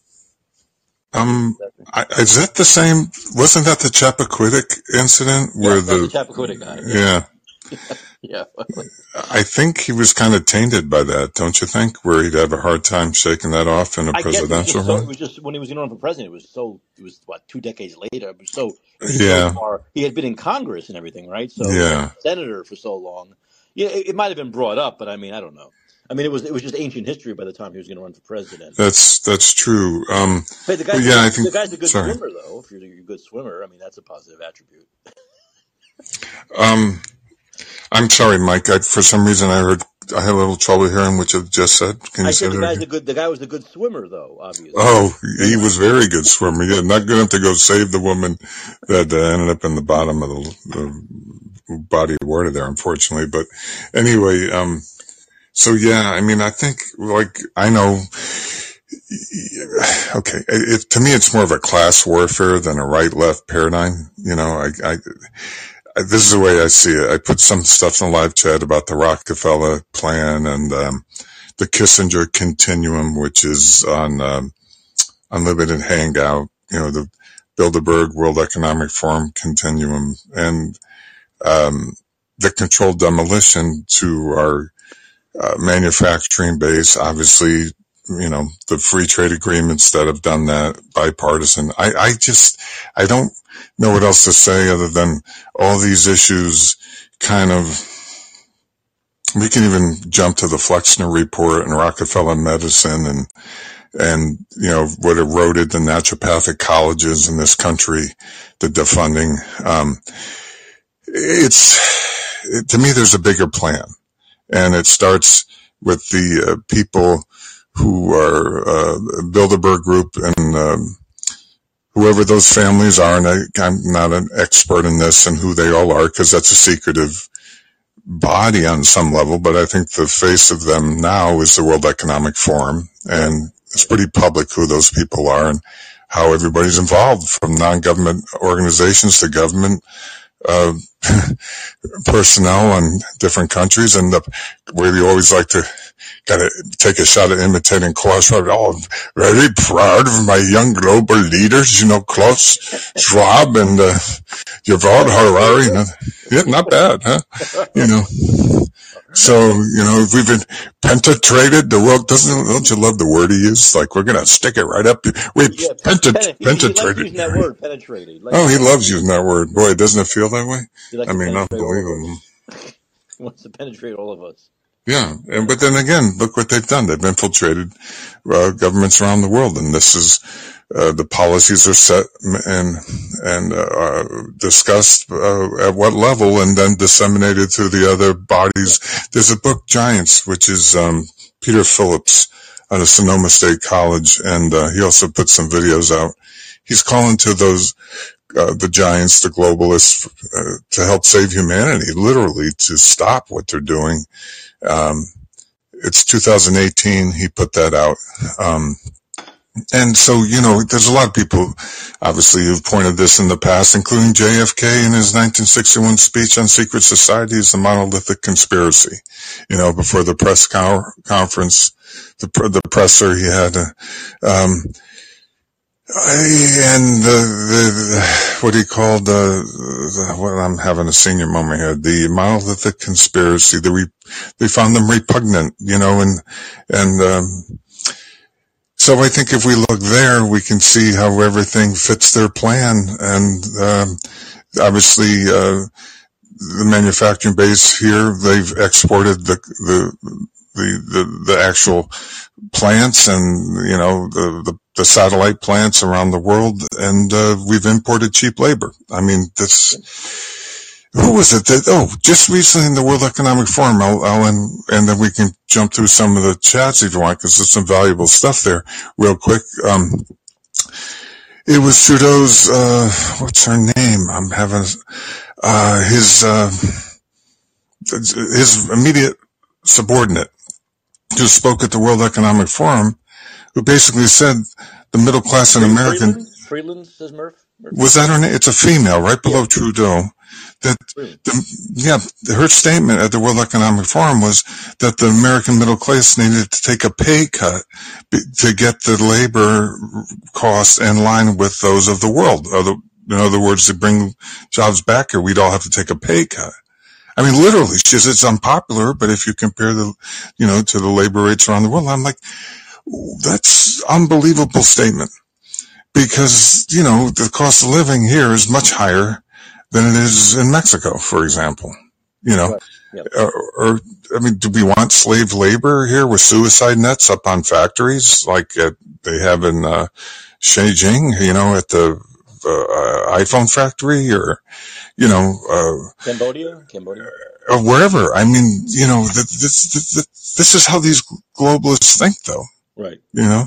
Um, I, is that the same? Wasn't that the Chappaquiddick incident where yeah, the, the Chappaquiddick guy? Yeah. yeah. I think he was kind of tainted by that, don't you think? Where he'd have a hard time shaking that off in a I presidential it so, It was just when he was running for president. It was so. It was what two decades later. It was so. Yeah. So far, he had been in Congress and everything, right? So yeah. senator for so long. Yeah, it, it might have been brought up, but I mean, I don't know. I mean, it was it was just ancient history by the time he was going to run for president. That's that's true. Um, hey, the guy's, yeah, I think the guy's a good sorry. swimmer, though. If you're a good swimmer, I mean, that's a positive attribute. um, I'm sorry, Mike. I, for some reason, I heard I had a little trouble hearing what you just said. Can you I say the guy's a good. The guy was a good swimmer, though. Obviously. Oh, he was very good swimmer. Yeah, not good enough to go save the woman that uh, ended up in the bottom of the, the body of water there, unfortunately. But anyway, um, So yeah, I mean, I think like I know. Okay, it, to me, it's more of a class warfare than a right-left paradigm. You know, I, I, this is the way I see it. I put some stuff in the live chat about the Rockefeller plan and um, the Kissinger continuum, which is on um, Unlimited Hangout. You know, the Bilderberg World Economic Forum continuum and um, the controlled demolition to our uh, manufacturing base. Obviously, you know, the free trade agreements that have done that bipartisan. I, I just, I don't know what else to say other than all these issues kind of, we can even jump to the Flexner report and Rockefeller medicine and, and, you know, what eroded the naturopathic colleges in this country, the defunding. Um, it's, it, to me, there's a bigger plan and it starts with the uh, people who are uh, Bilderberg Group and um, whoever those families are. And I, am not an expert in this and who they all are because that's a secretive body on some level. But I think the face of them now is the World Economic Forum, and it's pretty public who those people are and how everybody's involved, from non-government organizations to government uh, personnel in different countries, and the, where we always like to kind to take a shot at imitating Klaus Schwab. Oh, I'm very proud of my young global leaders, you know, Klaus Schwab and uh, Yuval Harari. Yeah, not bad, huh? You know. So, you know, if we've been penetrated, the world doesn't, don't you love the word he used? Like, we're going to stick it right up. We yeah, penetrated. He, he that word, penetrated. Like oh, he loves using that word. Boy, doesn't it feel that way? Like I mean, unbelievable. he wants to penetrate all of us. Yeah, and but then again, look what they've done. They've infiltrated uh, governments around the world, and this is uh, the policies are set and and uh, discussed uh, at what level, and then disseminated through the other bodies. There's a book, Giants, which is um, Peter Phillips out of Sonoma State College, and uh, he also put some videos out. He's calling to those uh, the giants, the globalists, uh, to help save humanity, literally to stop what they're doing um, it's 2018. He put that out. Um, and so, you know, there's a lot of people, obviously, who've pointed this in the past, including JFK in his 1961 speech on secret societies, the monolithic conspiracy. You know, before the press co- conference, the, the presser he had, uh, um, and the, the, what he called the, the well, I'm having a senior moment here. The monolithic conspiracy. The re, they found them repugnant, you know, and and um, so I think if we look there, we can see how everything fits their plan, and um, obviously uh, the manufacturing base here, they've exported the the the, the, the actual plants and, you know, the, the, the satellite plants around the world. And, uh, we've imported cheap labor. I mean, this, who was it that, oh, just recently in the World Economic Forum, I'll, I'll and, and then we can jump through some of the chats if you want, because there's some valuable stuff there real quick. Um, it was Trudeau's, uh, what's her name? I'm having, uh, his, uh, his immediate subordinate who spoke at the World Economic Forum, who basically said the middle class in America. Freeland, says Murph? Murph? Was that her name? It's a female, right below yeah. Trudeau. That the, yeah, her statement at the World Economic Forum was that the American middle class needed to take a pay cut to get the labor costs in line with those of the world. In other words, to bring jobs back here, we'd all have to take a pay cut. I mean, literally, she says it's unpopular, but if you compare the, you know, to the labor rates around the world, I'm like, that's unbelievable statement because, you know, the cost of living here is much higher than it is in Mexico, for example, you know, yep. or, or, I mean, do we want slave labor here with suicide nets up on factories like at, they have in, uh, Beijing, you know, at the, uh, iPhone factory or, you know, uh, Cambodia, Cambodia, or wherever. I mean, you know, this, this, this is how these globalists think, though. Right. You know,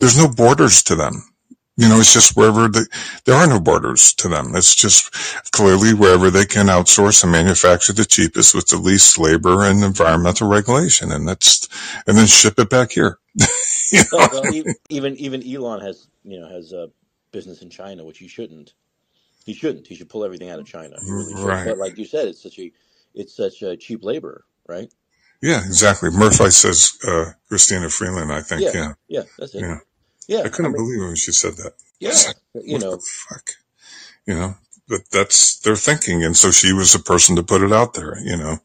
there's no borders to them. You know, it's just wherever they, there are no borders to them. It's just clearly wherever they can outsource and manufacture the cheapest with the least labor and environmental regulation. And that's, and then ship it back here. you know? well, even, even Elon has, you know, has a business in China, which he shouldn't. He shouldn't. He should pull everything out of China. Really right. But like you said, it's such a, it's such a cheap labor, right? Yeah, exactly. Murphy says, uh, Chrystia Freeland, I think. Yeah. Yeah. Yeah. That's it. Yeah. Yeah, I couldn't I mean, believe it when she said that. Yeah, like, you know, fuck, you know, but that's their thinking, and so she was the person to put it out there, you know,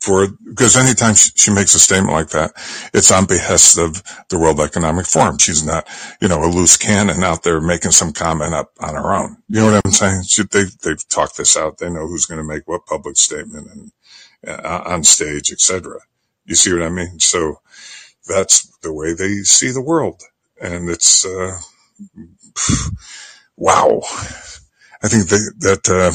for because anytime she, she makes a statement like that, it's on behest of the World Economic Forum. She's not, you know, a loose cannon out there making some comment up on her own. You know what I'm saying? She, they they've talked this out. They know who's going to make what public statement and uh, on stage, etc. You see what I mean? So that's the way they see the world and it's uh, wow. I think they, that uh,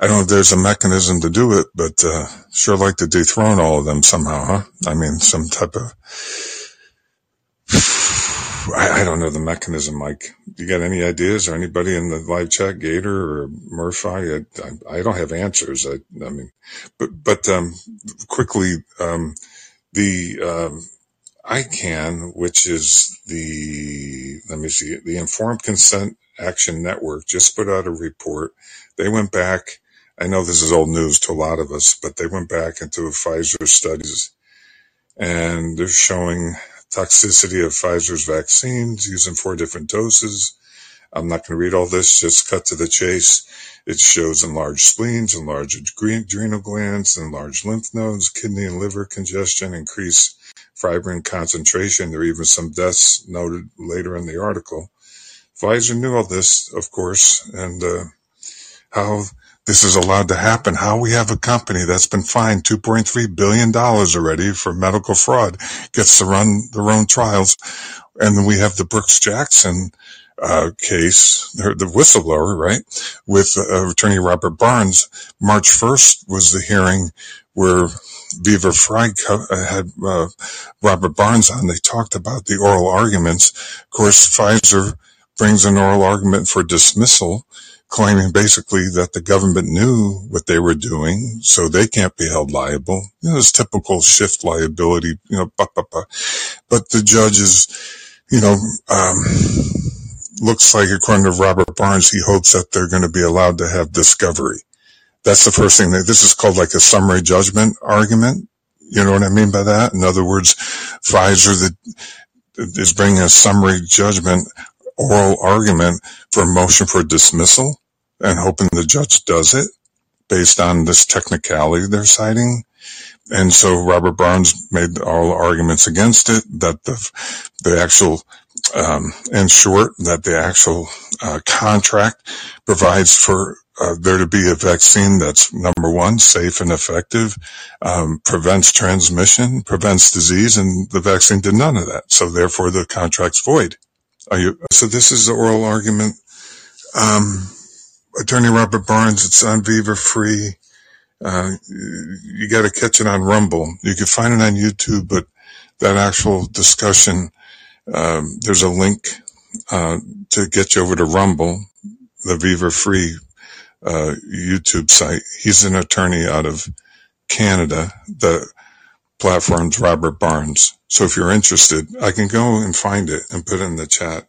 I don't know if there's a mechanism to do it, but uh, sure like to dethrone all of them somehow, huh? I mean, some type of I, don't know the mechanism, Mike. You got any ideas or anybody in the live chat, Gator or Murphy? I, I, I don't have answers. I, I mean, but, but, um, quickly, um, the, um, ICAN, which is the, let me see, the Informed Consent Action Network just put out a report. They went back. I know this is old news to a lot of us, but they went back into Pfizer studies and they're showing toxicity of Pfizer's vaccines using four different doses. I'm not going to read all this, just cut to the chase. It shows enlarged spleens, enlarged adrenal glands, enlarged lymph nodes, kidney and liver congestion, increased fibrin concentration. There are even some deaths noted later in the article. Pfizer knew all this, of course, and uh, how this is allowed to happen. How we have a company that's been fined $2.3 billion already for medical fraud gets to run their own trials. And then we have the Brooks Jackson uh, case, the whistleblower, right, with uh, attorney Robert Barnes. March 1st was the hearing where Viva Frei uh, had uh, Robert Barnes on. They talked about the oral arguments. Of course, Pfizer brings an oral argument for dismissal, claiming basically that the government knew what they were doing, so they can't be held liable. You know, typical shift liability, you know, but the judges, you know, um, looks like according to Robert Barnes, he hopes that they're going to be allowed to have discovery. That's the first thing. that This is called like a summary judgment argument. You know what I mean by that? In other words, Pfizer is bringing a summary judgment oral argument for motion for dismissal and hoping the judge does it based on this technicality they're citing. And so Robert Barnes made all arguments against it that the, the actual, um, in short, that the actual uh, contract provides for uh, there to be a vaccine that's number one, safe and effective, um, prevents transmission, prevents disease, and the vaccine did none of that. So therefore, the contract's void. You, so this is the oral argument. Um, Attorney Robert Barnes, it's on Viva Frei. Uh, you got to catch it on Rumble. You can find it on YouTube, but that actual discussion, um, there's a link uh, to get you over to Rumble, the Viva Frei uh, YouTube site. He's an attorney out of Canada. The platform's Robert Barnes. So if you're interested, I can go and find it and put in the chat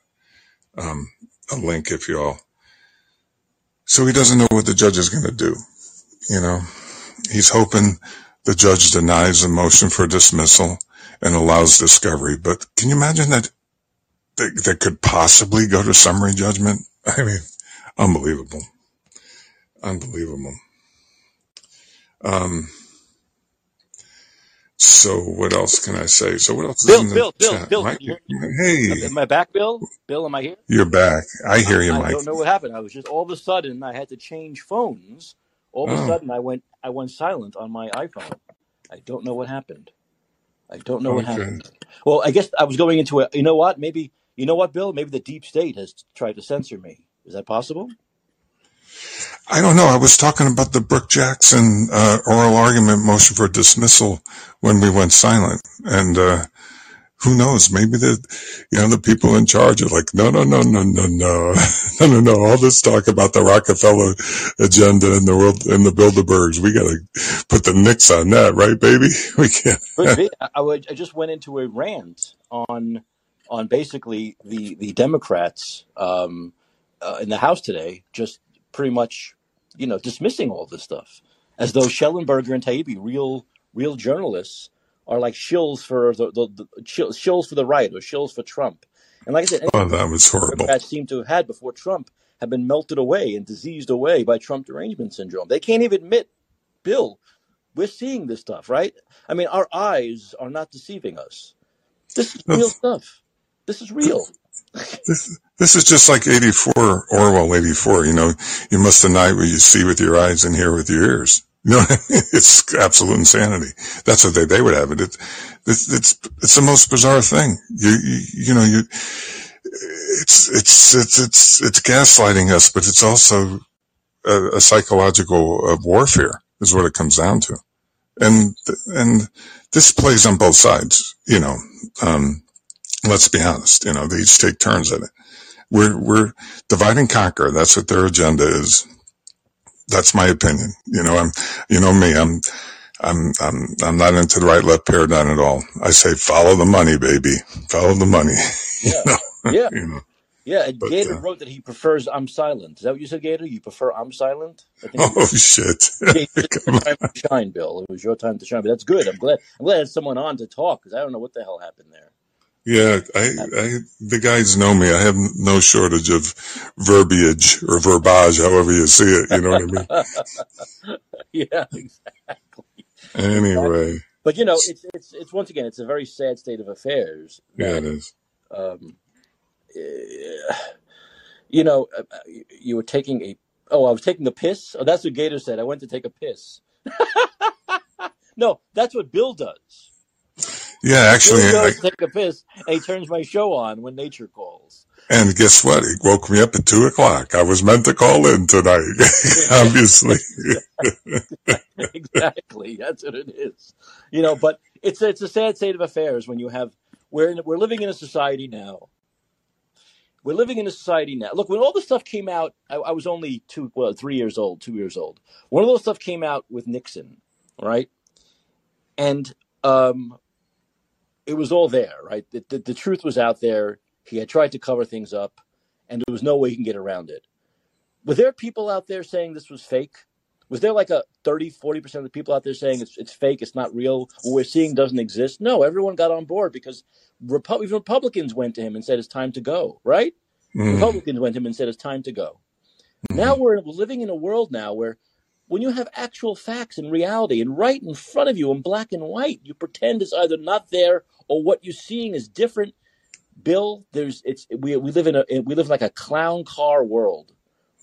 um, a link if you all. So he doesn't know what the judge is going to do. You know, he's hoping the judge denies the motion for dismissal and allows discovery. But can you imagine that that, that could possibly go to summary judgment? I mean, unbelievable. Unbelievable. Um, so what else can I say? So what else Bill, is in the Bill, Bill, chat? Bill, Mike, can you hear hey, Am I back, Bill? Bill, am I here? you're back. I hear you, I Mike. I don't know what happened. I was just all of a sudden I had to change phones. All of a Oh, sudden I went I went silent on my iPhone. I don't know what happened. I don't know what happened. Well, I guess I was going into a. You know what? Maybe you know what, Bill? Maybe the deep state has tried to censor me. Is that possible? I don't know. I was talking about the Brook Jackson uh, oral argument motion for dismissal when we went silent, and uh, who knows? Maybe the, you know, the people in charge are like, no, no, no, no, no, no, no, no, no. All this talk about the Rockefeller agenda and the world and the Bilderbergs, we got to put the nix on that, right, baby? We can't. Could be. I just went into a rant on on basically the the Democrats um, uh, in the House today, just pretty much, you know, dismissing all this stuff as though Shellenberger and Taibbi, real real journalists, are like shills for the, the, the shills for the right or shills for Trump. And like I said, Oh, that was horrible. Democrats seem to have had before Trump have been melted away and diseased away by Trump derangement syndrome. They can't even admit, Bill, we're seeing this stuff, right? I mean, our eyes are not deceiving us. This is real stuff. This is real. This, this is just like 84, Orwell 84, you know, you must deny what you see with your eyes and hear with your ears. You know, it's absolute insanity. That's what they, they would have it. It's, it's, it's, it's the most bizarre thing. You, you, you know, you, it's, it's, it's, it's, it's gaslighting us, but it's also a, a psychological uh, warfare is what it comes down to. And, and this plays on both sides, you know, um, let's be honest, you know, they each take turns at it. We're, we're divide and conquer. That's what their agenda is. That's my opinion. You know, I'm, you know me, I'm, I'm, I'm, I'm not into the right left paradigm at all. I say follow the money, baby. Follow the money. you Yeah. know, Yeah. you know, Yeah. And but, Gator uh, wrote that he prefers I'm silent. Is that what you said, Gator? You prefer I'm silent? I oh shit. Yeah, it's your time to shine, Bill. It was your time to shine, but that's good. I'm glad. I'm glad there's someone on to talk because I don't know what the hell happened there. Yeah, I, I, the guys know me. I have no shortage of verbiage or verbage, however you see it. You know what I mean? yeah, exactly. Anyway, But you know, it's it's it's once again, it's a very sad state of affairs yeah, it is. um, eh, you know uh, uh, you you were taking a oh I was taking a piss. Oh, that's what Gator said. I went to take a piss. no, that's what Bill does. Yeah, actually, I, goes to take a piss and he turns my show on when nature calls. and guess what? He woke me up at two o'clock. I was meant to call in tonight, obviously. exactly. That's what it is. You know, but it's it's a sad state of affairs when you have we're in, we're living in a society now. We're living in a society now. Look, when all this stuff came out, I, I was only two, well, three years old, two years old. One of those stuff came out with Nixon, right? And um, it was all there, right? The, the, the truth was out there. He had tried to cover things up, and there was no way he can get around it. Were there people out there saying this was fake? Was there like a 30, 40% of the people out there saying it's, it's fake, it's not real, what we're seeing doesn't exist? No, everyone got on board because Repu- even Republicans went to him and said it's time to go, right? Mm, Republicans went to him and said it's time to go. Now mhm. we're living in a world now where when you have actual facts and reality and right in front of you in black and white, you pretend it's either not there or what you're seeing is different. Bill, there's it's we we live in a we live in like a clown car world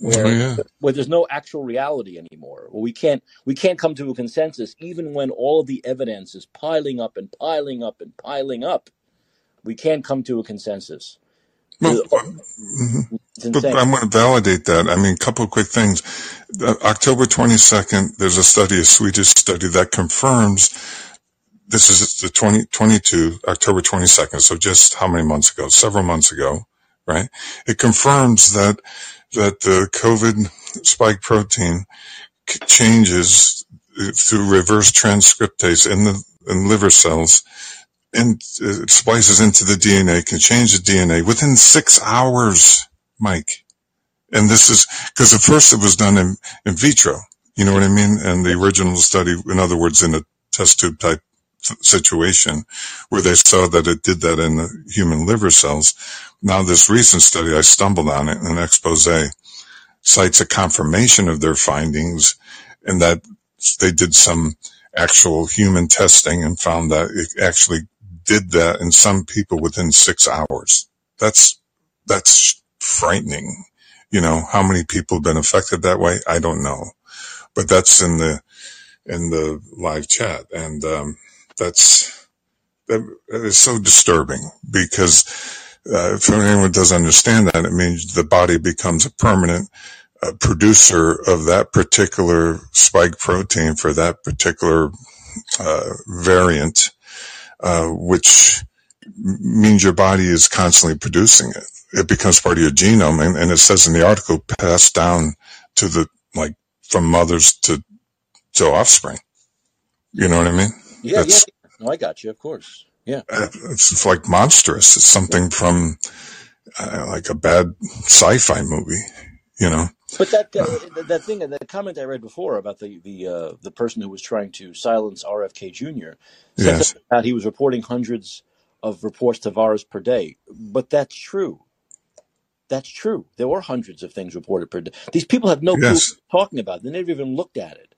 Oh, where yeah. where there's no actual reality anymore. Where we can't we can't come to a consensus even when all of the evidence is piling up and piling up and piling up. We can't come to a consensus. Well, mhm. It's but insane. I want to validate that. I mean, a couple of quick things. Uh, October 22nd, there's a study, a Swedish study that confirms this is the 2022, October 22nd. So just how many months ago? Several months ago, right? It confirms that, that the COVID spike protein changes through reverse transcriptase in the, in liver cells and it splices into the DNA, can change the DNA within six hours, Mike. And this is because at first it was done in, in vitro. You know what I mean? And the original study, in other words, in a test tube type situation where they saw that it did that in the human liver cells. Now this recent study, I stumbled on it in an expose cites a confirmation of their findings and that they did some actual human testing and found that it actually did that in some people within six hours. That's, that's frightening. You know, how many people have been affected that way? I don't know, but that's in the, in the live chat. And, um, that's, that is so disturbing because, uh, if anyone doesn't understand that, it means the body becomes a permanent uh, producer of that particular spike protein for that particular uh, variant, uh, which means your body is constantly producing it. It becomes part of your genome, and, and it says in the article, passed down to the like from mothers to to offspring. You know what I mean? Yeah, That's, yeah. No, I got you. Of course. Yeah. Uh, it's like monstrous. It's something from uh, like a bad sci-fi movie. You know. But that uh, that thing, that comment I read before about the the uh, the person who was trying to silence RFK Jr. Yes. That he was reporting hundreds of reports to VAERS per day, but that's true. That's true. There were hundreds of things reported per day. These people have no yes. clue talking about. It. They never even looked at it.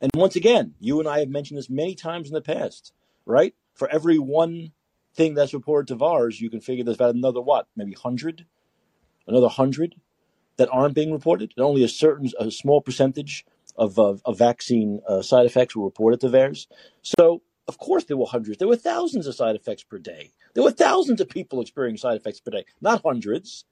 And once again, you and I have mentioned this many times in the past, right? For every one thing that's reported to VAERS, you can figure there's about another what, maybe hundred, another hundred that aren't being reported. And only a certain, a small percentage of of, of vaccine uh, side effects were reported to VAERS. So of course there were hundreds. There were thousands of side effects per day. There were thousands of people experiencing side effects per day, not hundreds.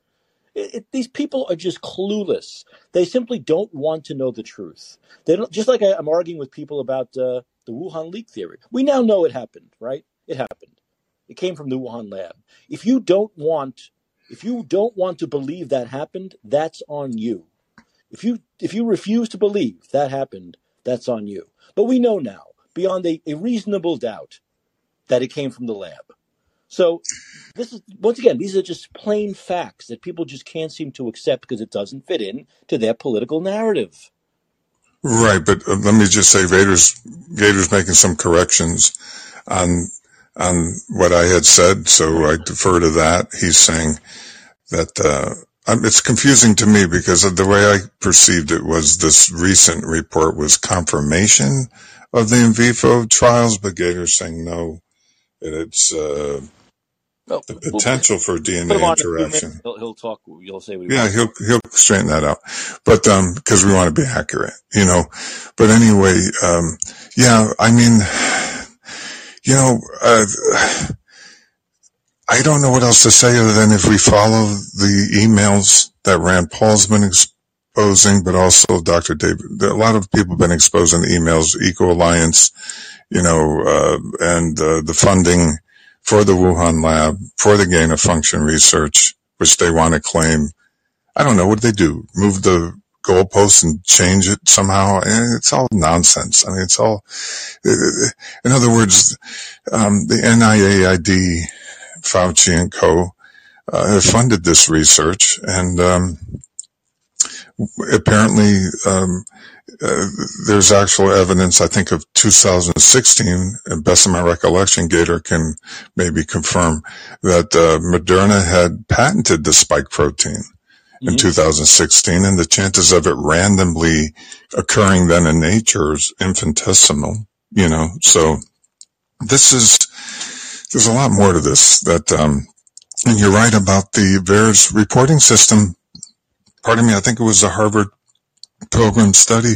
It, it, these people are just clueless. They simply don't want to know the truth. They don't. Just like I, am arguing with people about uh, the Wuhan leak theory. We now know it happened, right? It happened. It came from the Wuhan lab. If you don't want, if you don't want to believe that happened, that's on you. If you if you refuse to believe that happened, that's on you. But we know now, beyond a, a reasonable doubt, that it came from the lab. So this is once again, these are just plain facts that people just can't seem to accept because it doesn't fit in to their political narrative. Right, but uh, let me just say, Vader's Gator's making some corrections on on what I had said, so I defer to that. He's saying that uh, it's confusing to me because the way I perceived it was this recent report was confirmation of the in vivo trials, but Gator's saying no, And it's uh, well, the potential for DNA interaction. He'll, he'll, talk. You'll say. yeah, he'll he'll straighten that out. But um, because we want to be accurate, you know. But anyway, um, yeah. I mean, you know, uh, I don't know what else to say other than if we follow the emails that Rand Paul's been exposing, but also Dr. David. A lot of people have been exposing the emails, Eco Alliance, you know, uh, and uh, the funding for the Wuhan lab, for the gain of function research, which they want to claim. I don't know. What they do? Move the goalposts and change it somehow? Eh, it's all nonsense. I mean, it's all, in other words, um, the NIAID, Fauci and co, uh, funded this research and, um, apparently, um, uh, there's actual evidence, I think, of 2016, and best of my recollection, Gator can maybe confirm that uh, Moderna had patented the spike protein mm-hmm. in 2016, and the chances of it randomly occurring then in nature is infinitesimal. You know, so this is there's a lot more to this. That um, and you're right about the VAERS reporting system. Pardon me, I think it was the Harvard Pilgrim study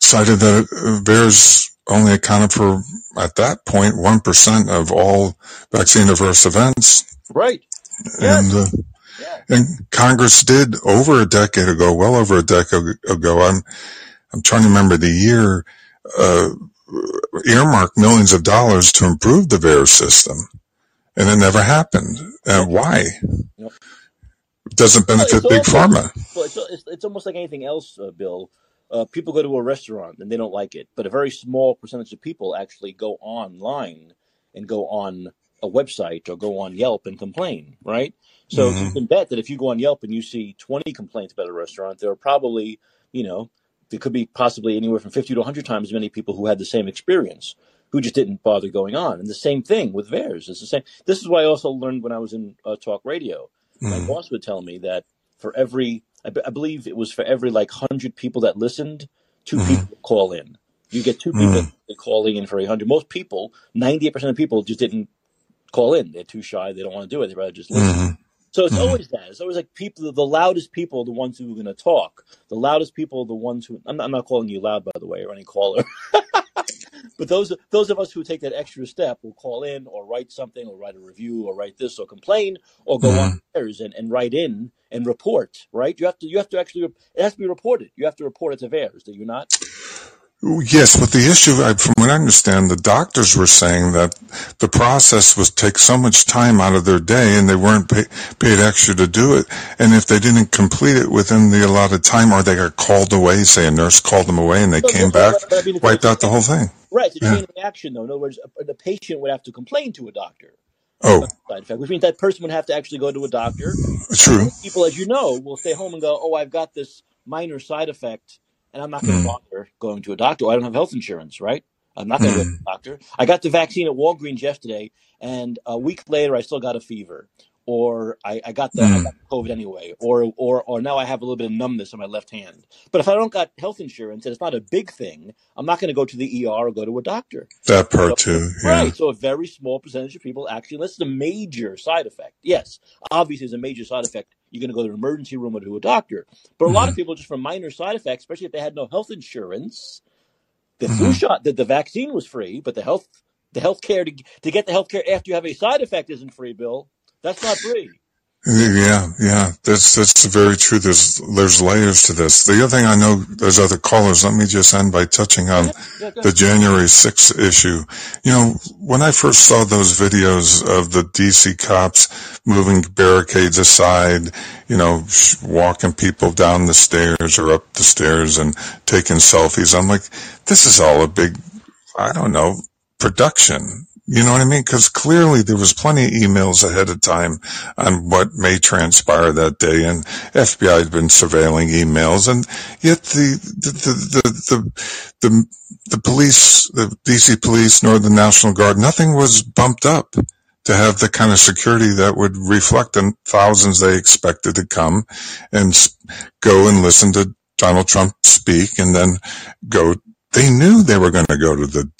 cited that VAERS only accounted for, at that point, 1 of all vaccine adverse events. Right. And, uh, yeah. and Congress did over a decade ago, well over a decade ago, I'm, I'm trying to remember the year, uh, earmarked millions of dollars to improve the VAERS system. And it never happened. And why? Yep doesn't benefit big pharma. Well, it's, it's, it's, almost like anything else, uh, Bill. Uh, people go to a restaurant and they don't like it, but a very small percentage of people actually go online and go on a website or go on Yelp and complain, right? So mm-hmm. you can bet that if you go on Yelp and you see 20 complaints about a restaurant, there are probably, you know, there could be possibly anywhere from 50 to 100 times as many people who had the same experience who just didn't bother going on. And the same thing with VAERS. It's the same. This is why I also learned when I was in uh, talk radio my mm. boss would tell me that for every, I, b- I believe it was for every like hundred people that listened, 2 mm. people call in. You get two people mm. calling in for a hundred. Most people, ninety eight percent of people, just didn't call in. They're too shy. They don't want to do it. They rather just listen. Mm-hmm. So it's always that. It's always like people, the loudest people are the ones who are going to talk. The loudest people are the ones who, I'm not, I'm not calling you loud, by the way, or any caller. but those those of us who take that extra step will call in or write something or write a review or write this or complain or go mm-hmm. on and, and write in and report. Right? You have to you have to actually it has to be reported. You have to report it to VAERS. Do you not? Yes, but the issue, from what I understand, the doctors were saying that the process was take so much time out of their day, and they weren't pay, paid extra to do it. And if they didn't complete it within the allotted time, or they got called away, say a nurse called them away, and they came back, I mean, wiped out the whole thing. Right, it's a chain yeah. reaction, though. In other words, the patient would have to complain to a doctor. Oh, side effect, which means that person would have to actually go to a doctor. True. People, as you know, will stay home and go, "Oh, I've got this minor side effect." And I'm not going to mm. bother going to a doctor. I don't have health insurance, right? I'm not going to go to a mm. doctor. I got the vaccine at Walgreens yesterday, and a week later, I still got a fever or I, I got the. I got COVID anyway, or or or now I have a little bit of numbness on my left hand. But if I don't got health insurance and it's not a big thing, I'm not going to go to the ER or go to a doctor. That part so, too, yeah. right? So a very small percentage of people actually, is a major side effect. Yes, obviously, it's a major side effect. You're going to go to the emergency room or to a doctor. But a lot of mm-hmm. people, just from minor side effects, especially if they had no health insurance, the flu mm-hmm. shot, that the vaccine was free, but the health the health care to, to get the health care after you have a side effect isn't free, Bill. That's not free. Yeah, yeah, that's that's very true. There's there's layers to this. The other thing I know, there's other callers. Let me just end by touching on yeah, the January 6th issue. You know, when I first saw those videos of the DC cops moving barricades aside, you know, walking people down the stairs or up the stairs and taking selfies, I'm like, this is all a big, I don't know, production. You know what I mean? Because clearly there was plenty of emails ahead of time on what may transpire that day, and FBI had been surveilling emails, and yet the the the the the, the police, the DC police, nor the National Guard, nothing was bumped up to have the kind of security that would reflect the thousands they expected to come and go and listen to Donald Trump speak, and then go. They knew they were going to go to the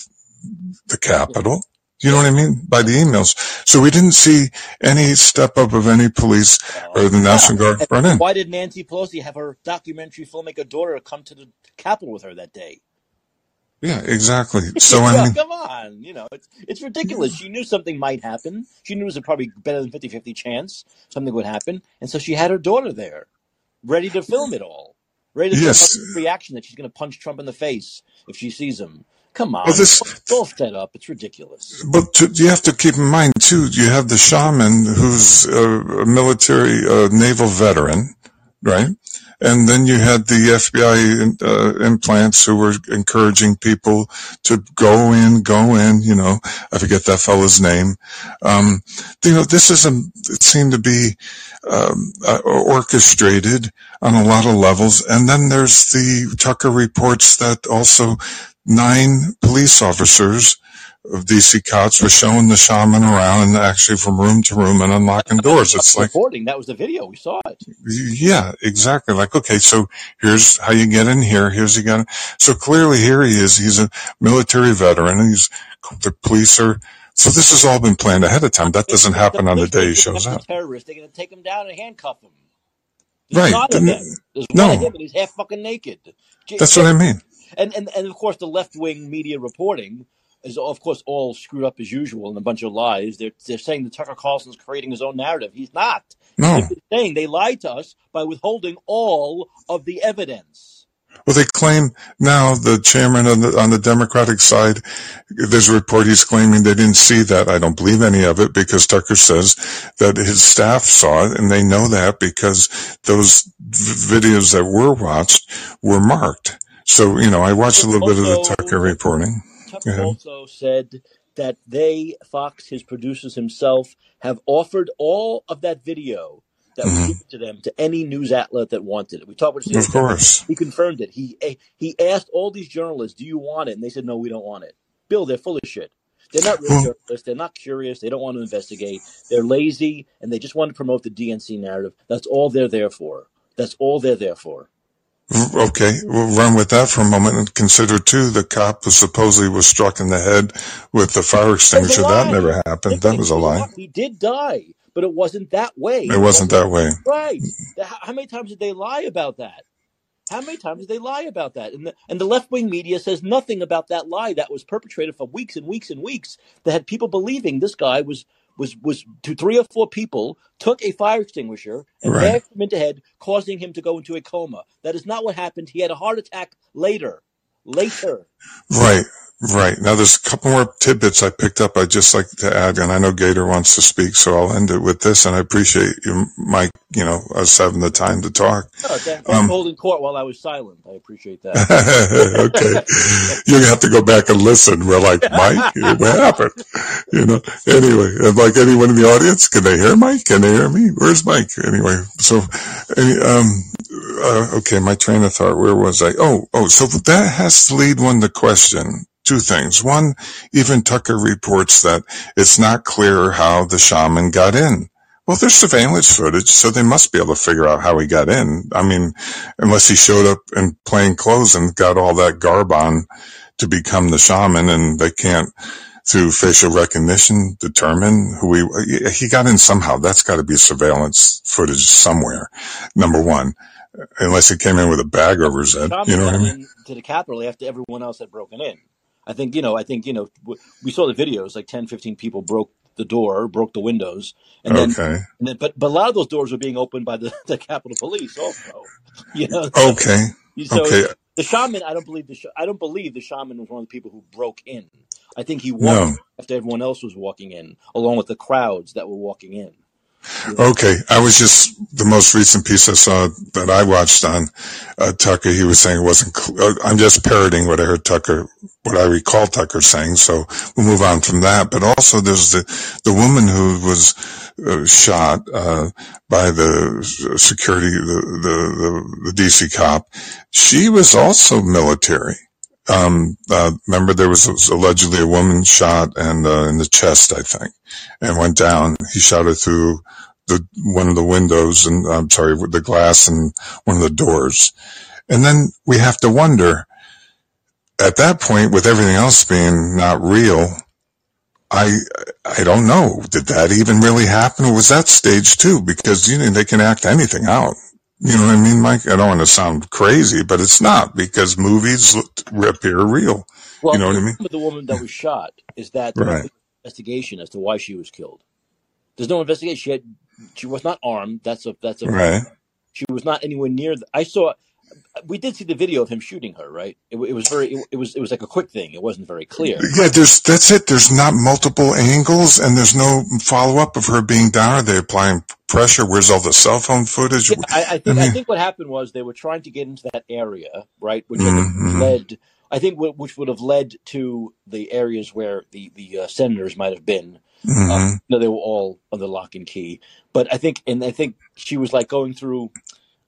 the Capitol you know what I mean? By the emails. So we didn't see any step up of any police or the National Guard run in. Why did Nancy Pelosi have her documentary filmmaker daughter come to the Capitol with her that day? Yeah, exactly. So I mean, come on, you know, it's it's ridiculous. She knew something might happen. She knew it was a probably better than 50-50 chance something would happen, and so she had her daughter there, ready to film it all, ready to yes. reaction that she's going to punch Trump in the face if she sees him. Come on, this, it's all set up. It's ridiculous. But to, you have to keep in mind too. You have the shaman who's a, a military, uh, naval veteran, right? And then you had the FBI uh, implants who were encouraging people to go in, go in. You know, I forget that fellow's name. Um, you know, this is a. It seemed to be um, uh, orchestrated on a lot of levels. And then there's the Tucker reports that also nine police officers of DC cops were showing the shaman around and actually from room to room and unlocking doors. It's like recording. That was the video. We saw it. Yeah, exactly. Like, okay, so here's how you get in here. Here's you got. So clearly here he is. He's a military veteran and he's, the police are, so this has all been planned ahead of time. That doesn't happen on the day he shows up. Terrorist, they're going to take him down and handcuff him. There's right. There's no. one of him and he's half fucking naked. That's what I mean and and, and of course the left wing media reporting is of course all screwed up as usual and a bunch of lies. They're they're saying that Tucker Carlson's creating his own narrative. He's not. No. He's saying they lied to us by withholding all of the evidence. Well, they claim now the chairman on the, on the Democratic side, there's a report he's claiming they didn't see that. I don't believe any of it because Tucker says that his staff saw it and they know that because those videos that were watched were marked. So, you know, I watched a little bit of the Tucker reporting. Tucker also said that they, Fox, his producers himself, have offered all of that video that mm-hmm. was given to them to any news outlet that wanted it. We talked it. Of course. He confirmed it. He eh, he asked all these journalists, "Do you want it?" And they said, "No, we don't want it." Bill, they're full of shit. They're not real journalists. They're not curious. They don't want to investigate. They're lazy, and they just want to promote the DNC narrative. That's all they're there for. That's all they're there for. Okay, we'll run with that for a moment and consider too the cop who supposedly was struck in the head with the fire extinguisher. That never happened. That was a lie. He did die, but it wasn't that way. It wasn't that way. Right. How many times did they lie about that? How many times did they lie about that? And the, and the left wing media says nothing about that lie that was perpetrated for weeks and weeks and weeks that had people believing this guy was was was to three or four people took a fire extinguisher and right. bashed him into head, causing him to go into a coma. That is not what happened. He had a heart attack later. later. Right. Right. Now there's a couple more tidbits I picked up I'd just like to add, and I know Gator wants to speak, so I'll end it with this, and I appreciate you, Mike, you know, us having the time to talk. Thanks for Um, holding court while I was silent. I appreciate that. okay. You have to go back and listen. We're like, Mike, what happened? You know, anyway, like anyone in the audience, can they hear Mike? Can they hear me? Where's Mike? Anyway, so, any, um, uh, okay, my train of thought, where was I? Oh, oh, so that has to lead one to question two things. One, even Tucker reports that it's not clear how the shaman got in. Well, there's surveillance footage, so they must be able to figure out how he got in. I mean, unless he showed up in plain clothes and got all that garb on to become the shaman and they can't through facial recognition determine who he, he got in somehow. That's got to be surveillance footage somewhere. Number one, unless he came in with a bag over his head. You know what I mean? to the Capitol after everyone else had broken in. I think, you know, I think, you know, we saw the videos, like 10, 15 people broke the door, broke the windows. And then, Okay. and then but, but a lot of those doors were being opened by the, the Capitol Police also. You know, Okay. so Okay. the shaman, I don't believe the, sh- I don't believe the shaman was one of the people who broke in. I think he walked No. after everyone else was walking in, along with the crowds that were walking in. Okay, I was just the most recent piece I saw that I watched on uh, Tucker. He was saying it wasn't. Cl- uh, I'm just parroting what I heard Tucker, what I recall Tucker saying. So we'll move on from that. But also, there's the the woman who was uh, shot uh, by the security, the, the the the DC cop. She was also military. Um, uh, remember there was allegedly a woman shot and uh, in the chest, I think, and went down. He shot her through the one of the windows and I'm sorry, with the glass and one of the doors. And then we have to wonder at that point, with everything else being not real, I I don't know. Did that even really happen, or was that stage two? Because you know they can act anything out. You know what I mean, Mike? I don't want to sound crazy, but it's not because movies look- appear real. Well, You know what I mean? with the woman that was shot is that there's Right. investigation as to why she was killed. There's no investigation. She had, she was not armed. That's a that's a. Right. She was not anywhere near. The, I saw. We did see the video of him shooting her. Right. It, it was very. It, it was. It was like a quick thing. It wasn't very clear. Yeah, there's that's it. There's not multiple angles, and there's no follow up of her being down. Are they applying pressure? Where's all the cell phone footage? Yeah, I, I think. I mean- think what happened was they were trying to get into that area, right, which I think Mhm. led. I think wh- which would have led to the areas where the the uh, senators might have been. Mhm. Um, no, they were all under lock and key. But I think, and I think she was like going through.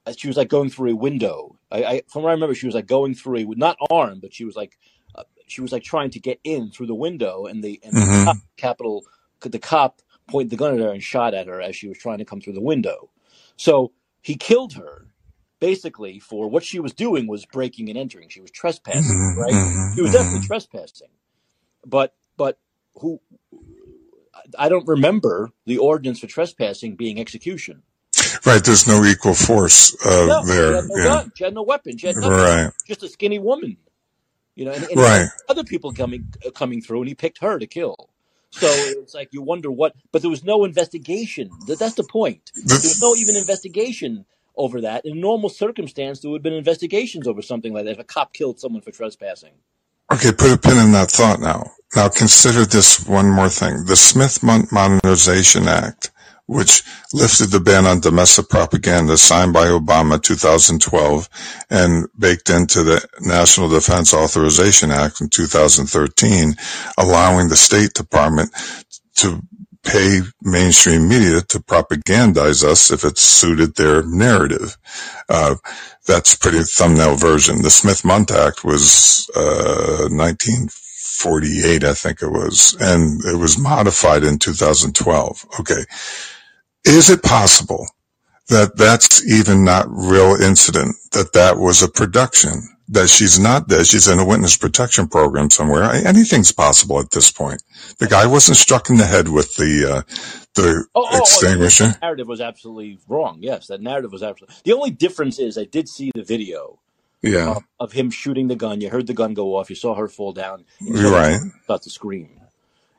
Uh, She was like going through a window. I, I from what I remember, she was like going through a not armed, but she was like uh, she was like trying to get in through the window, and the and the Mhm. cop, Capitol the cop pointed the gun at her and shot at her as she was trying to come through the window. So he killed her basically for what she was doing was breaking and entering. She was trespassing, Mhm, right? mhm, She was definitely trespassing, but but who? I don't remember the ordinance for trespassing being execution. Right. There's no equal force uh, No, she there. had no Yeah. gun. She had no weapon. She had nothing. Right. Just a skinny woman. You know, and, and Right. other people coming uh, coming through, and he picked her to kill. So it's like you wonder what, but there was no investigation. That, that's the point. There was no even investigation over that. In normal circumstance, there would have been investigations over something like that if a cop killed someone for trespassing. Okay, put a pin in that thought now. Now consider this one more thing. The Smith Modernization Act, which lifted the ban on domestic propaganda signed by Obama 2012 and baked into the National Defense Authorization Act in 2013, allowing the State Department to pay mainstream media to propagandize us if it suited their narrative. Uh, that's pretty thumbnail version. The Smith-Mundt Act was uh, 1948, I think it was, and it was modified in 2012. Okay, is it possible that that's even not real incident? That that was a production? That she's not dead? She's in a witness protection program somewhere. Anything's possible at this point. The guy wasn't struck in the head with the uh, the Oh, oh, oh, extinguisher. that narrative was absolutely wrong. Yes, that narrative was absolutely. The only difference is I did see the video Yeah, of, him shooting the gun. You heard the gun go off. You saw her fall down. right. About to scream.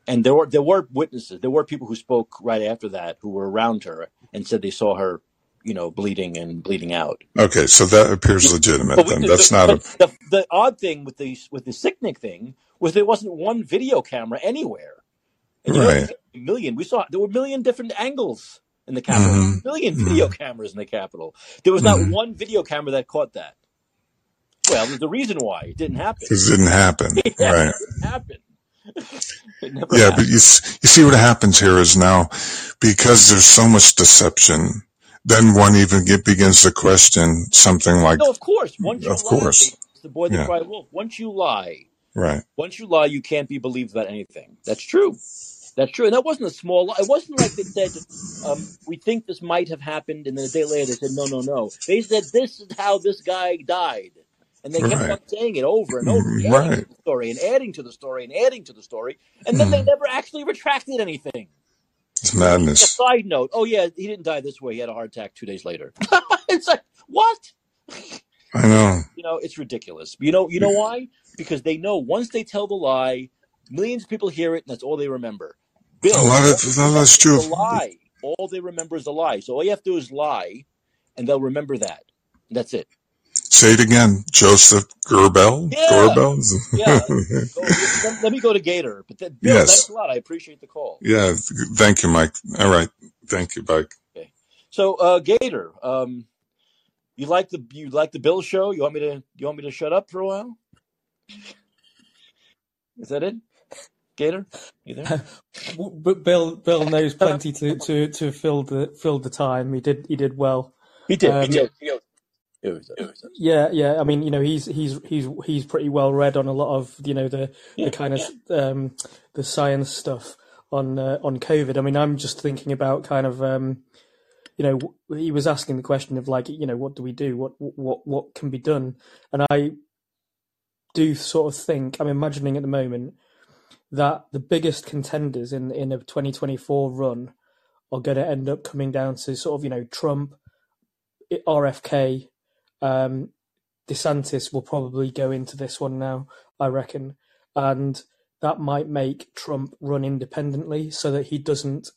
And there were there were witnesses. There were people who spoke right after that who were around her and said they saw her, you know, bleeding and bleeding out. Okay, so that appears legitimate But we, then. the, That's the, not a but the, the odd thing with the with the Sicknick thing was there wasn't one video camera anywhere. And you know, right. a million. We saw there were a million different angles in the Capitol. hmm A million hmm video cameras in the Capitol. There was not hmm one video camera that caught that. Well, there's a reason why it didn't happen. It didn't happen. yeah, Right. it didn't happen. Yeah, but you you see what happens here is now because there's so much deception, then one even get, begins to question something like, No, of course. Once you of lie, course, the boy that yeah, cried wolf. Once you lie, right, once you lie, you can't be believed about anything. That's true. That's true. And that wasn't a small lie. It wasn't like they said, um, we think this might have happened, and then a day later they said, no, no, no. They said, this is how this guy died. And they kept right, on saying it over and over, Mm, adding to right. the story and adding to the story and adding to the story. And then they Mm. never actually retracted anything. It's A madness. side note, oh yeah, he didn't die this way. He had a heart attack two days later. it's like, what? I know. You know, it's ridiculous. You know, you know why? Because they know once they tell the lie, millions of people hear it, and that's all they remember. A Bill, of a lot remember that's true. the lie. All they remember is the lie. So all you have to do is lie, and they'll remember that. That's it. Say it again, Joseph Gerbel. Yeah, Gerbel. yeah. Go, let, let me go to Gator. But that, Bill, thanks yes. a lot. I appreciate the call. Yeah. Thank you, Mike. All right. Thank you, Mike. Okay. So, uh, Gator, um, you like the you like the Bill show? You want me to you want me to shut up for a while? Is that it, Gator? You there? But Bill Bill knows plenty to to to fill the fill the time. He did he did well. He did. He Um, did. Yeah, yeah. I mean, you know, he's he's he's he's pretty well read on a lot of you know the yeah, the kind of yeah. um, the science stuff on uh, on COVID. I mean, I'm just thinking about kind of um, you know he was asking the question of like you know what do we do? What what what can be done? And I do sort of think I'm imagining at the moment that the biggest contenders in in a 2024 run are going to end up coming down to sort of you know Trump, RFK, um, DeSantis will probably go into this one now, I reckon, and that might make Trump run independently so that he doesn't,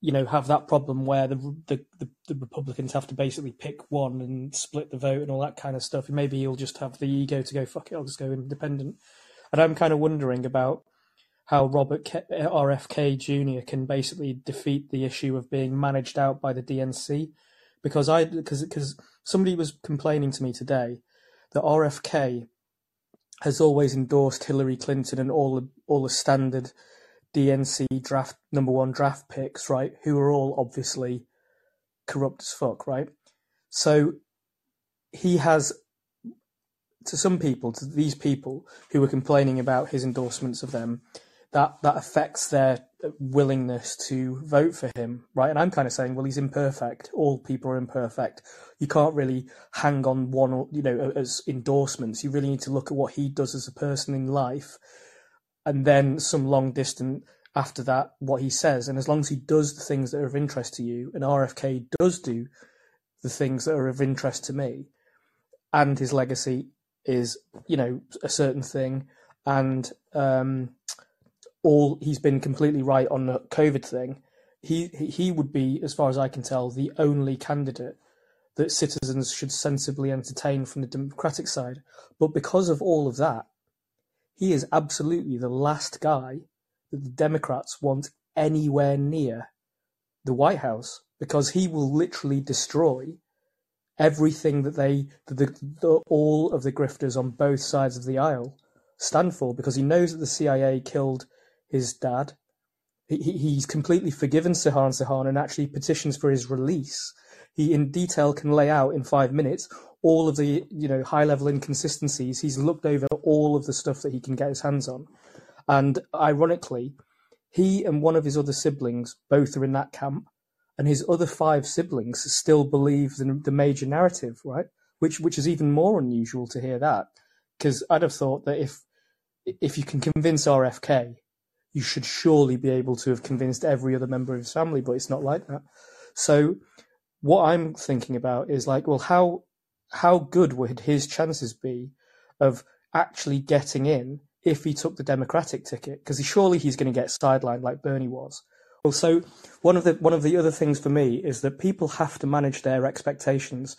you know, have that problem where the the, the, the Republicans have to basically pick one and split the vote and all that kind of stuff. And maybe he'll just have the ego to go fuck it, I'll just go independent. And I'm kind of wondering about how Robert K- RFK Jr. can basically defeat the issue of being managed out by the DNC, because I because because somebody was complaining to me today that RFK has always endorsed Hillary Clinton and all the all the standard DNC draft number one draft picks, right? Who are all obviously corrupt as fuck, right? So he has to some people, to these people who were complaining about his endorsements of them, that that affects their willingness to vote for him, right? And I'm kind of saying, well, he's imperfect. All people are imperfect. You can't really hang on one, you know, as endorsements. You really need to look at what he does as a person in life, and then some long distance after that, what he says. And as long as he does the things that are of interest to you, and RFK does do the things that are of interest to me, and his legacy is, you know, a certain thing, and um, all he's been completely right on the COVID thing. He he would be, as far as I can tell, the only candidate that citizens should sensibly entertain from the Democratic side. But because of all of that, he is absolutely the last guy that the Democrats want anywhere near the White House because he will literally destroy everything that they that the, the, all of the grifters on both sides of the aisle stand for because he knows that the CIA killed his dad. He, he's completely forgiven Sirhan Sirhan and actually petitions for his release. He in detail can lay out in five minutes all of the you know high level inconsistencies. He's looked over all of the stuff that he can get his hands on, and ironically, he and one of his other siblings both are in that camp, and his other five siblings still believe the, the major narrative, right? Which which is even more unusual to hear that, because I'd have thought that if if you can convince RFK, you should surely be able to have convinced every other member of his family, but it's not like that. So what I'm thinking about is like, well, how how good would his chances be of actually getting in if he took the Democratic ticket? Because surely he's going to get sidelined like Bernie was. Well, so one of the one of the other things for me is that people have to manage their expectations.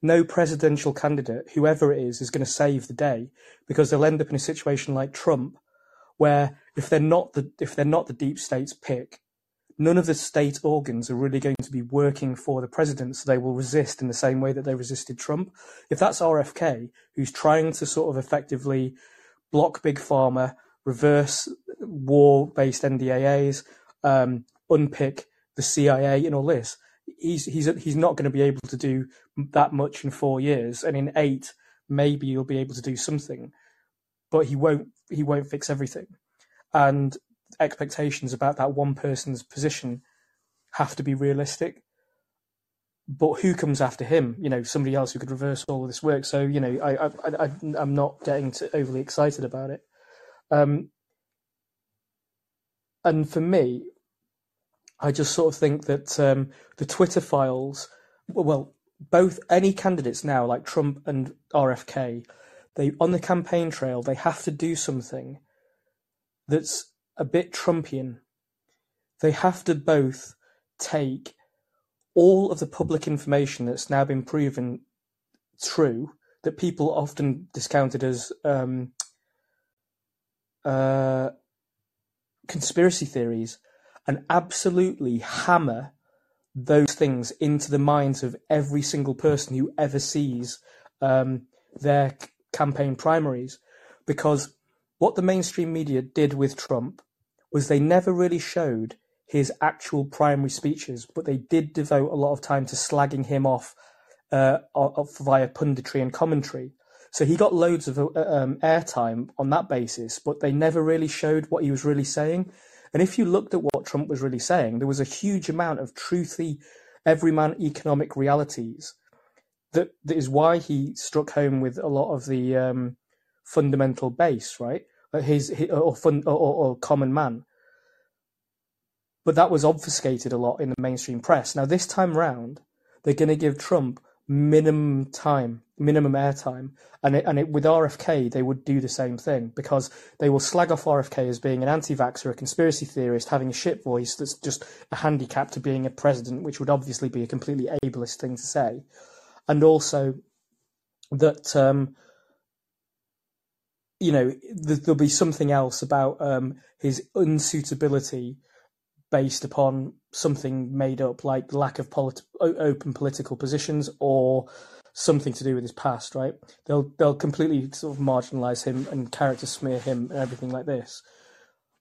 No presidential candidate, whoever it is, is going to save the day because they'll end up in a situation like Trump, where if they're not the if they're not the deep state's pick, none of the state organs are really going to be working for the president, so they will resist in the same way that they resisted Trump. If that's RFK, who's trying to sort of effectively block big pharma, reverse war-based NDAAs, um, unpick the CIA and all this, he's he's he's not going to be able to do that much in four years, and in eight, maybe he'll be able to do something, but he won't he won't fix everything, and expectations about that one person's position have to be realistic. But who comes after him? You know, somebody else who could reverse all of this work. So you know, I I, I I'm not getting overly excited about it. Um, and for me, I just sort of think that um, the Twitter files, well, both any candidates now, like Trump and RFK, they on the campaign trail they have to do something that's a bit Trumpian. They have to both take all of the public information that's now been proven true that people often discounted as um, uh, conspiracy theories and absolutely hammer those things into the minds of every single person who ever sees um, their campaign primaries. Because what the mainstream media did with Trump was they never really showed his actual primary speeches, but they did devote a lot of time to slagging him off uh, via punditry and commentary. So he got loads of uh, um, airtime on that basis, but they never really showed what he was really saying. And if you looked at what Trump was really saying, there was a huge amount of truthy, everyman economic realities. That, that is why he struck home with a lot of the um, fundamental base, right? His, his or, fun, or, or common man. But that was obfuscated a lot in the mainstream press. Now this time round, they're going to give Trump minimum time, minimum airtime, and it, and it, with RFK they would do the same thing because they will slag off RFK as being an anti-vaxxer, a conspiracy theorist, having a shit voice that's just a handicap to being a president, which would obviously be a completely ableist thing to say, and also that um, you know there'll be something else about um, his unsuitability based upon something made up, like lack of polit- open political positions or something to do with his past, right? They'll they'll completely sort of marginalize him and character smear him and everything like this.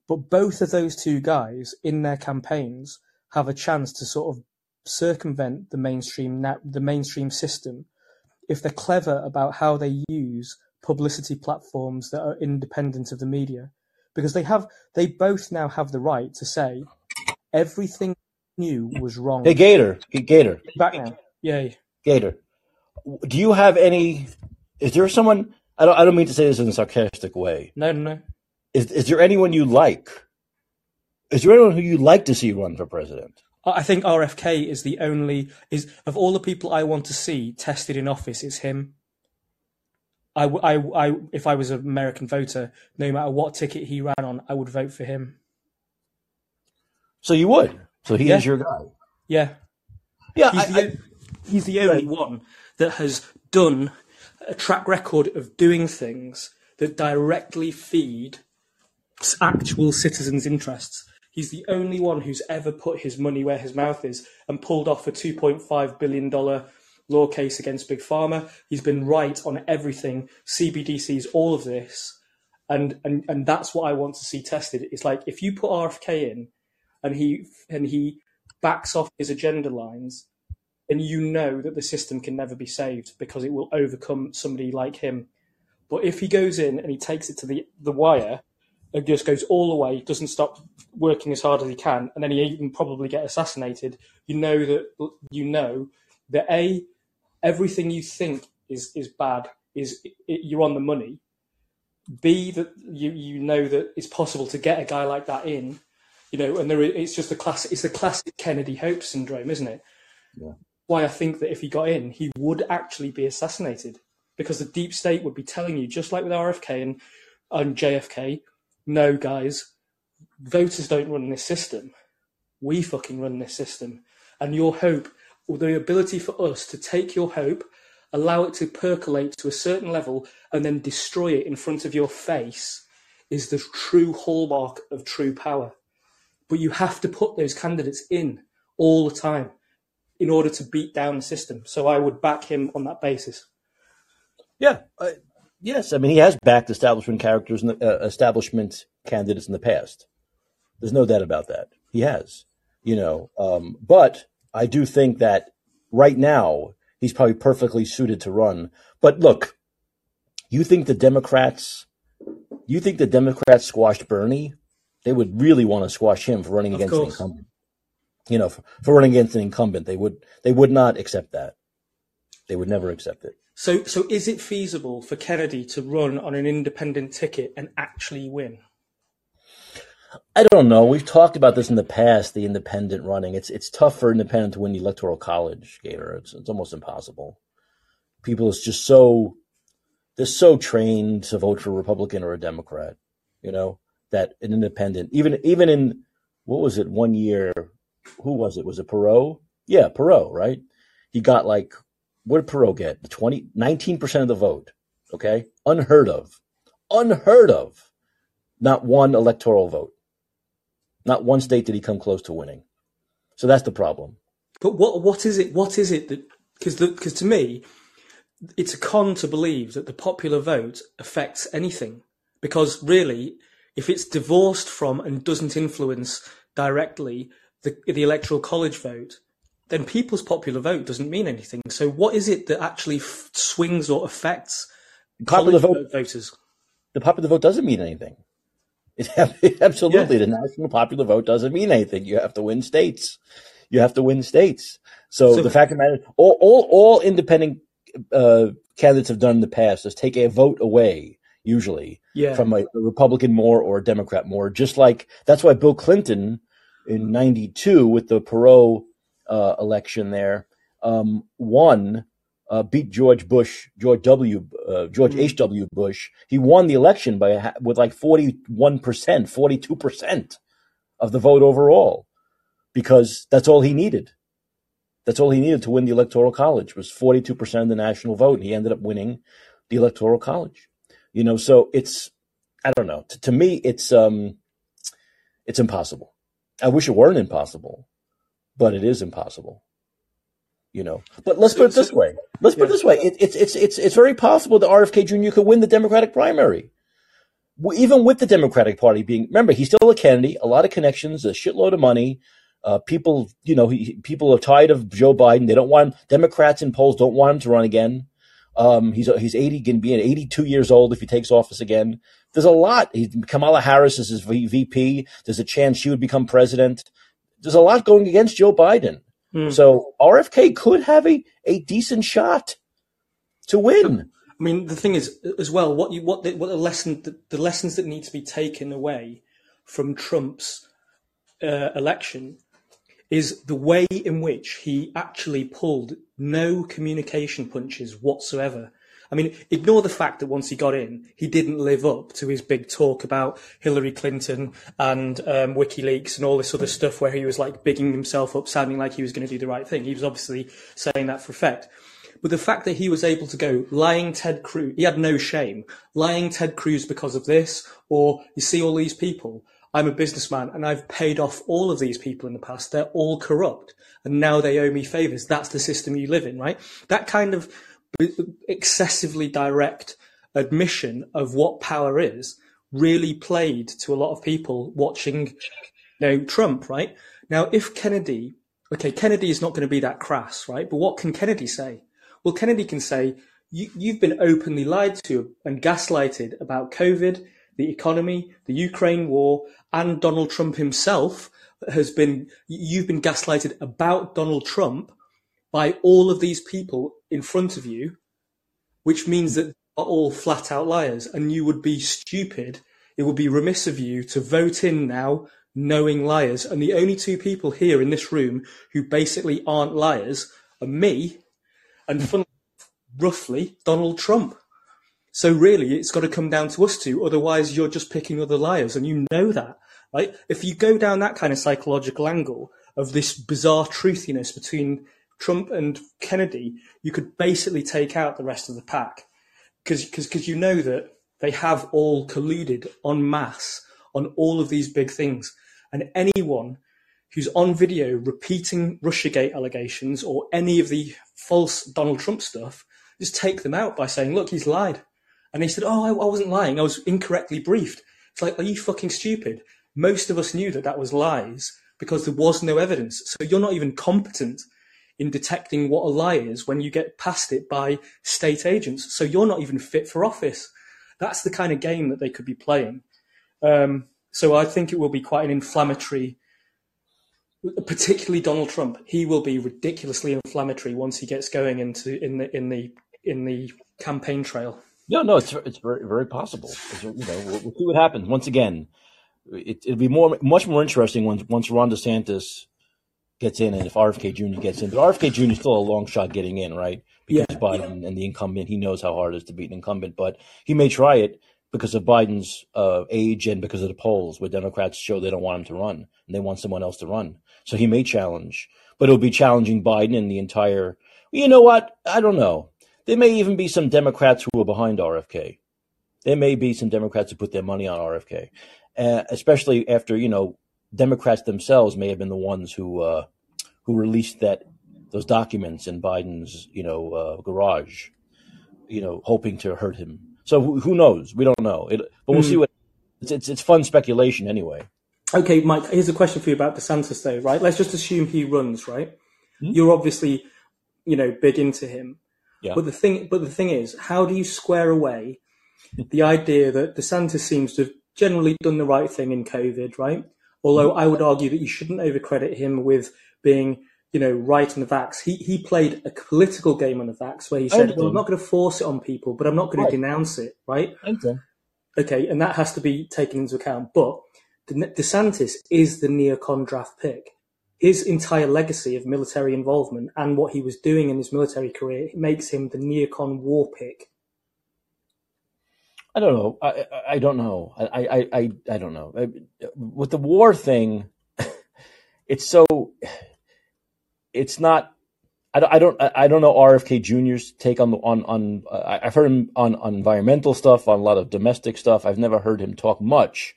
But both of those two guys in their campaigns have a chance to sort of circumvent the mainstream the mainstream system if they're clever about how they use publicity platforms that are independent of the media because they have they both now have the right to say Everything knew was wrong. Hey, Gator, Gator, back now. Yay, Gator. Do you have any? Is there someone? I don't. I don't mean to say this in a sarcastic way. No, no, no. Is Is there anyone you like? Is there anyone who you'd like to see run for president? I think RFK is the only is of all the people I want to see tested in office. It's him. I, I, I, if I was an American voter, no matter what ticket he ran on, I would vote for him. So you would. So he yeah. is your guy. Yeah. Yeah. He's, I, the, I, he's the only right. one that has done a track record of doing things that directly feed actual citizens' interests. He's the only one who's ever put his money where his mouth is and pulled off a $2.5 billion law case against Big Pharma. He's been right on everything, CBDCs, all of this. And, and, and that's what I want to see tested. It's like if you put RFK in and he and he backs off his agenda lines, then you know that the system can never be saved because it will overcome somebody like him. But if he goes in and he takes it to the the wire, and just goes all the way, doesn't stop working as hard as he can, and then he even probably get assassinated. You know that you know that a everything you think is is bad is it, you're on the money. B that you you know that it's possible to get a guy like that in you know, and there it's just the classic, it's the classic Kennedy Hope syndrome, isn't it? Yeah. Why I think that if he got in, he would actually be assassinated because the deep state would be telling you, just like with RFK and, and JFK, no, guys, voters don't run this system. we fucking run this system. And your hope, or the ability for us to take your hope, allow it to percolate to a certain level, and then destroy it in front of your face is the true hallmark of true power. But you have to put those candidates in all the time in order to beat down the system. So I would back him on that basis. Yeah. Uh, yes. I mean, he has backed establishment characters and uh, establishment candidates in the past. There's no doubt about that. He has, you know, um, but I do think that right now he's probably perfectly suited to run. But look, you think the Democrats, you think the Democrats squashed Bernie? They would really want to squash him for running Of against an incumbent. You know, for, for running against an incumbent, they would they would not accept that. They would never accept it. So, so is it feasible for Kennedy to run on an independent ticket and actually win? I don't know. We've talked about this in the past. The independent running. It's it's tough for independent to win the electoral college, Gator. It's it's almost impossible. People is just so they're so trained to vote for a Republican or a Democrat. You know that an independent, even even in what was it one year? Who was it? Was it Perot? Yeah, Perot. Right? He got like what did Perot get? The 20, 19 percent of the vote. Okay, unheard of, unheard of. Not one electoral vote. Not one state did he come close to winning. So that's the problem. But what what is it? What is it that because because to me, it's a con to believe that the popular vote affects anything. Because really, if it's divorced from and doesn't influence directly the the electoral college vote, then people's popular vote doesn't mean anything. So what is it that actually f- swings or affects Popular vote- voters? The popular vote doesn't mean anything. It, absolutely, the national popular vote doesn't mean anything. You have to win states. You have to win states. So, So- the fact of the matter, all all, all independent uh, candidates have done in the past is take a vote away, usually Yeah. from a, a Republican more or a Democrat more. Just like that's why Bill Clinton in '92 with the Perot uh, election there um, won, uh, beat George Bush, George W, uh, George H W Bush. He won the election by with like 41 percent, 42 percent of the vote overall, because that's all he needed. That's all he needed to win the electoral college was 42 percent of the national vote. And he ended up winning the electoral college. You know, so it's I don't know. To, to me, it's um, it's impossible. I wish it weren't impossible, but it is impossible. You know, but let's put it this way. Let's put it this way. It, it's it's it's it's very possible that RFK Jr. could win the Democratic primary, even with the Democratic Party being. Remember, he's still a Kennedy, a lot of connections, a shitload of money. Uh, people, you know, he, people are tired of Joe Biden. They don't want him. Democrats in polls don't want him to run again. Um, he's he's eighty, going to be at eighty-two years old if he takes office again. There's a lot. He, Kamala Harris is his VP. There's a chance she would become president. There's a lot going against Joe Biden. Hmm. So RFK could have a, a decent shot to win. I mean, the thing is, as well, what you what the, what the lesson the, the lessons that need to be taken away from Trump's uh, election is the way in which he actually pulled no communication punches whatsoever. I mean, ignore the fact that once he got in, he didn't live up to his big talk about Hillary Clinton and um, WikiLeaks and all this other stuff where he was like bigging himself up, sounding like he was going to do the right thing. He was obviously saying that for effect. But the fact that he was able to go lying Ted Cruz, he had no shame, lying Ted Cruz because of this, or you see all these people. I'm a businessman and I've paid off all of these people in the past. They're all corrupt and now they owe me favors. That's the system you live in, right? That kind of excessively direct admission of what power is really played to a lot of people watching you know, Trump, right? Now, if Kennedy, okay, Kennedy is not going to be that crass, right? But what can Kennedy say? Well, Kennedy can say, you, you've been openly lied to and gaslighted about COVID, the economy, the Ukraine war, and Donald Trump himself has been, you've been gaslighted about Donald Trump by all of these people in front of you, which means that they are all flat out liars and you would be stupid. It would be remiss of you to vote in now knowing liars. And the only two people here in this room who basically aren't liars are me and roughly Donald Trump. So really, it's got to come down to us two. Otherwise, you're just picking other liars, and you know that. right? If you go down that kind of psychological angle of this bizarre truthiness between Trump and Kennedy, you could basically take out the rest of the pack because because you know that they have all colluded en masse on all of these big things, and anyone who's on video repeating Russiagate allegations or any of the false Donald Trump stuff, just take them out by saying, "Look, he's lied," and they said, "Oh, I, I wasn't lying. I was incorrectly briefed." It's like, are you fucking stupid? Most of us knew that that was lies because there was no evidence. So you're not even competent in detecting what a lie is when you get past it by state agents. So you're not even fit for office. That's the kind of game that they could be playing. Um, so I think it will be quite an inflammatory, particularly Donald Trump. He will be ridiculously inflammatory once he gets going into in the in the in the campaign trail. No, no, it's it's very very possible. You know, we'll, we'll see what happens. Once again, it, it'll be more much more interesting once once Ron DeSantis gets in and if RFK Jr. gets in. But RFK Jr. is still a long shot getting in, right? Because yeah. Biden and the incumbent, he knows how hard it is to beat an incumbent, but he may try it because of Biden's uh, age and because of the polls, where Democrats show they don't want him to run and they want someone else to run. So he may challenge, but it'll be challenging Biden and the entire. You know what? I don't know. There may even be some Democrats who are behind RFK. There may be some Democrats who put their money on RFK, uh, especially after you know Democrats themselves may have been the ones who uh, who released that those documents in Biden's you know uh, garage, you know, hoping to hurt him. So who, who knows? We don't know. It, but we'll mm. see what. It's, it's it's fun speculation anyway. Okay, Mike. Here's a question for you about DeSantis, though. Right? Let's just assume he runs. Right? Mm. You're obviously, you know, big into him. Yeah. But the thing, but the thing is, how do you square away the idea that DeSantis seems to have generally done the right thing in COVID, right? Although. I would argue that you shouldn't overcredit him with being, you know, right on the vax. He he played a political game on the vax where he said, "Well, I'm not going to force it on people, but I'm not going right. to denounce it." Right? Okay. Okay, and that has to be taken into account. But DeSantis is the neocon draft pick. His entire legacy of military involvement and what he was doing in his military career makes him the neocon war pick. I don't know. I I don't know. I I I, I don't know. With the war thing, it's so it's not I don't, I don't know RFK Jr.'s take on on on. Uh, I've heard him on, on environmental stuff, on a lot of domestic stuff. I've never heard him talk much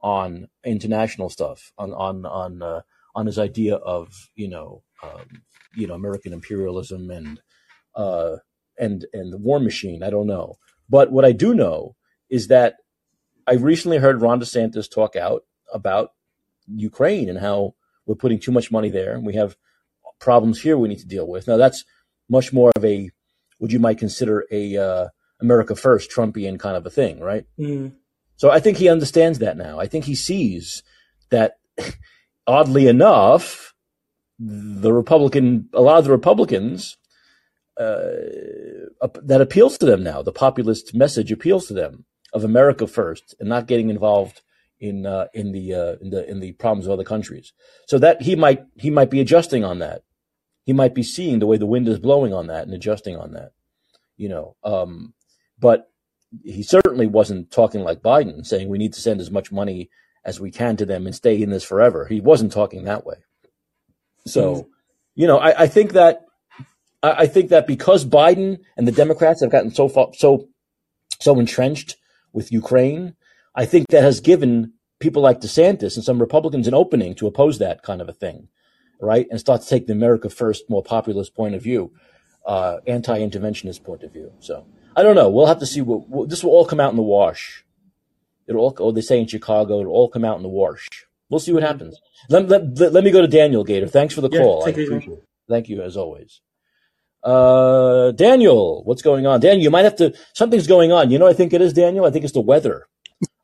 on international stuff, on on on uh, on his idea of you know um, you know American imperialism and uh, and and the war machine. I don't know, but what I do know is that I recently heard Ron DeSantis talk out about Ukraine and how we're putting too much money there, and we have problems here we need to deal with. Now that's much more of a what you might consider a uh, America First Trumpian kind of a thing, right? Mm. So I think he understands that now. I think he sees that, oddly enough, the Republican, a lot of the Republicans, uh, that appeals to them now. The populist message appeals to them of America first and not getting involved in uh, in the uh, in the in the problems of other countries. So that he might he might be adjusting on that. He might be seeing the way the wind is blowing on that and adjusting on that. You know, um, but he certainly wasn't talking like Biden, saying we need to send as much money as we can to them and stay in this forever. He wasn't talking that way. So, you know, I, I think that I, I think that because Biden and the Democrats have gotten so far, so so entrenched with Ukraine I think that has given people like DeSantis and some Republicans an opening to oppose that kind of a thing, right? And start to take the America First, more populist point of view, uh, anti-interventionist point of view. So I don't know. We'll have to see. What, what, this will all come out in the wash. It'll all, oh, they say in Chicago, it'll all come out in the wash. We'll see what happens. Let, let, let, let me go to Daniel Gator. Thanks for the yeah, call. Thank you as always. Uh, Daniel, what's going on? Daniel, you might have to, something's going on. You know, I think it is, Daniel. I think it's the weather.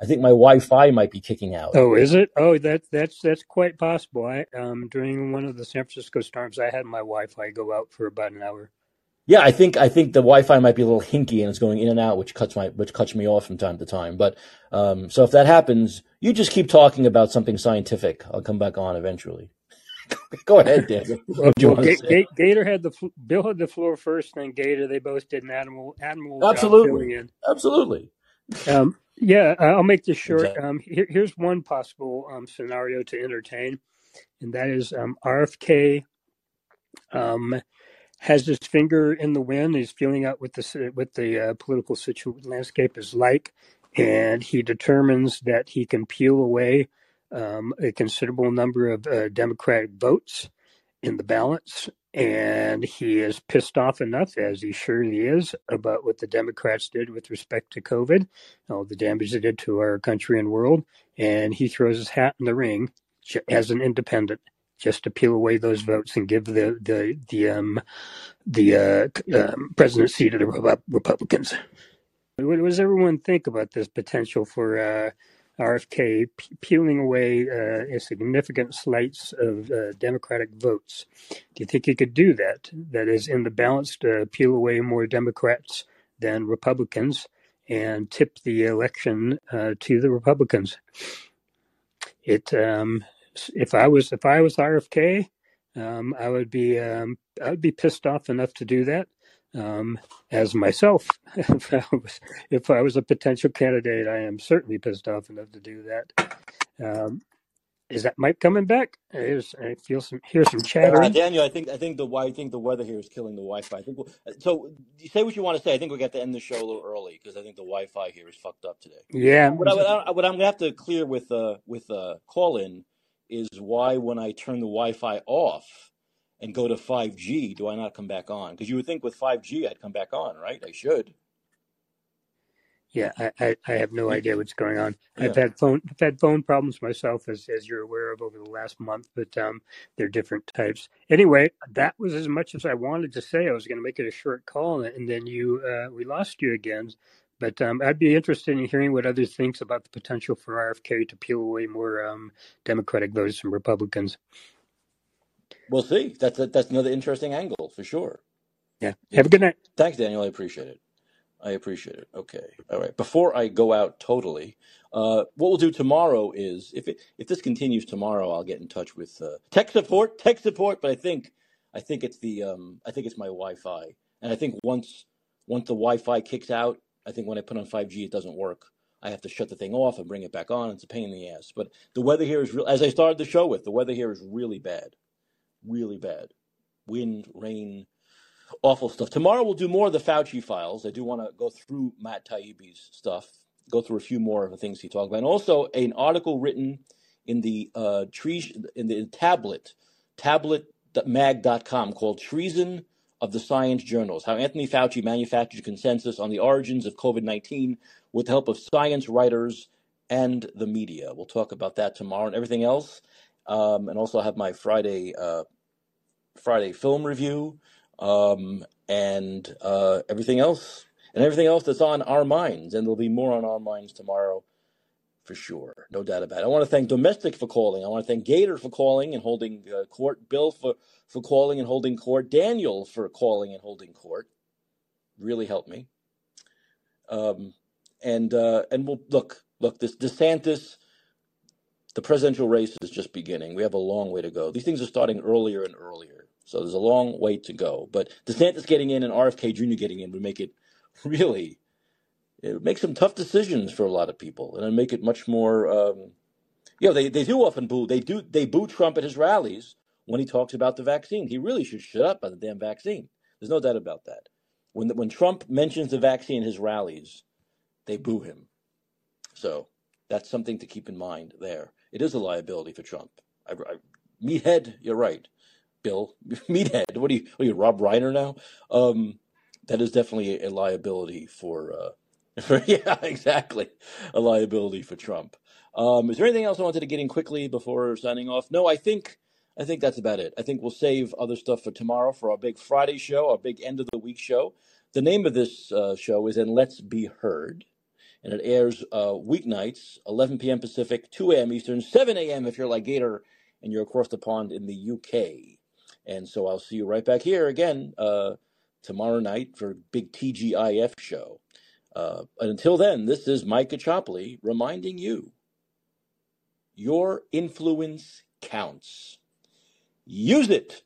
I think my Wi-Fi might be kicking out. Oh, is it? Oh, that that's that's quite possible. I um during one of the San Francisco storms, I had my Wi-Fi go out for about an hour. Yeah, I think I think the Wi-Fi might be a little hinky and it's going in and out, which cuts my which cuts me off from time to time. But um, so if that happens, you just keep talking about something scientific. I'll come back on eventually. Go ahead, well, G- Gator had the Bill had the floor first, then Gator. They both did an animal animal. Absolutely, absolutely. Um, Yeah, I'll make this short. Exactly. Um, here, here's one possible um, scenario to entertain, and that is um, RFK um, has his finger in the wind. He's feeling out what the what the uh, political situ- landscape is like, and he determines that he can peel away um, a considerable number of uh, Democratic votes in the balance. And he is pissed off enough, as he surely is, about what the Democrats did with respect to COVID, all the damage they did to our country and world. And he throws his hat in the ring as an independent, just to peel away those votes and give the the the um the uh, um, presidency to the Republicans. What does everyone think about this potential for uh, RFK pe- peeling away uh, a significant slice of uh, Democratic votes? Do you think he could do that? That is, in the balance, to peel away more Democrats than Republicans and tip the election uh, to the Republicans? It um, if I was if I was RFK, um, I would be um, I would be pissed off enough to do that. Um, as myself, if I was if I was a potential candidate, I am certainly pissed off enough to do that. Um, is that Mike coming back? There's, I feel some hear some Uh. Daniel, I think I think the I think the weather here is killing the Wi-Fi. I think we'll, so. Say what you want to say. I think we got to end the show a little early because I think the Wi-Fi here is fucked up today. Yeah, What, I, what, I, what I'm gonna have to clear with uh with uh Callin is why when I turn the Wi-Fi off and go to 5G, do I not come back on? Because you would think with 5G I'd come back on, right? I should. Yeah, I, I, I have no idea what's going on. I've had phone I've had phone problems myself, as as you're aware of over the last month, but um, they're different types. Anyway, that was as much as I wanted to say. I was going to make it a short call, and then you uh, we lost you again. But um, I'd be interested in hearing what others thinks about the potential for RFK to peel away more um, Democratic votes from Republicans. We'll see. That's that's another interesting angle for sure. Yeah. Yeah. Have a good night. Thanks, Daniel. I appreciate it. I appreciate it. Okay. All right. Before I go out totally, uh, what we'll do tomorrow is if it, if this continues tomorrow, I'll get in touch with uh, tech support. Tech support, but I think I think it's the um, I think it's my Wi-Fi, and I think once once the Wi-Fi kicks out, I think when I put on 5G, it doesn't work. I have to shut the thing off and bring it back on. It's a pain in the ass. But the weather here is real. As I started the show with, the weather here is really bad, really bad. Wind, rain, awful stuff. Tomorrow we'll do more of the Fauci files. I do want to go through Matt Taibbi's stuff, go through a few more of the things he talked about, and also an article written in the uh, tree in the tablet tabletmag.com called "Treason of the Science Journals: How Anthony Fauci Manufactured Consensus on the Origins of COVID-19 with the Help of Science Writers and the Media." We'll talk about that tomorrow and everything else, um, and also have my Friday. Uh, Friday film review, um, and uh, everything else, and everything else that's on our minds. And there'll be more on our minds tomorrow for sure, no doubt about it. I want to thank Domestic for calling. I want to thank Gator for calling and holding uh, court. Bill for for calling and holding court. Daniel for calling and holding court. Really helped me. Um, and uh, and we'll look look this DeSantis. The presidential race is just beginning. We have a long way to go. These things are starting earlier and earlier. So there's a long way to go. But DeSantis getting in and RFK Jr. getting in would make it really, it would make some tough decisions for a lot of people and it'd make it much more, um, you know, they, they do often boo, they do, they boo Trump at his rallies when he talks about the vaccine. He really should shut up about the damn vaccine. There's no doubt about that. When, when Trump mentions the vaccine in his rallies, they boo him. So that's something to keep in mind there. It is a liability for Trump. I, I, meathead, you're right, Bill. meathead. What are you? What are you, Rob Reiner now? Um, that is definitely a liability for. Uh, yeah, exactly, a liability for Trump. Um, is there anything else I wanted to get in quickly before signing off? No, I think I think that's about it. I think we'll save other stuff for tomorrow for our big Friday show, our big end of the week show. The name of this uh, show is "And Let's Be Heard." and it airs uh, weeknights, 11 p.m. Pacific, 2 a.m. Eastern, 7 a.m. if you're like Gator and you're across the pond in the UK. And so I'll see you right back here again uh, tomorrow night for big TGIF show. Uh, and until then, this is Mike Caccioppoli reminding you your influence counts. Use it.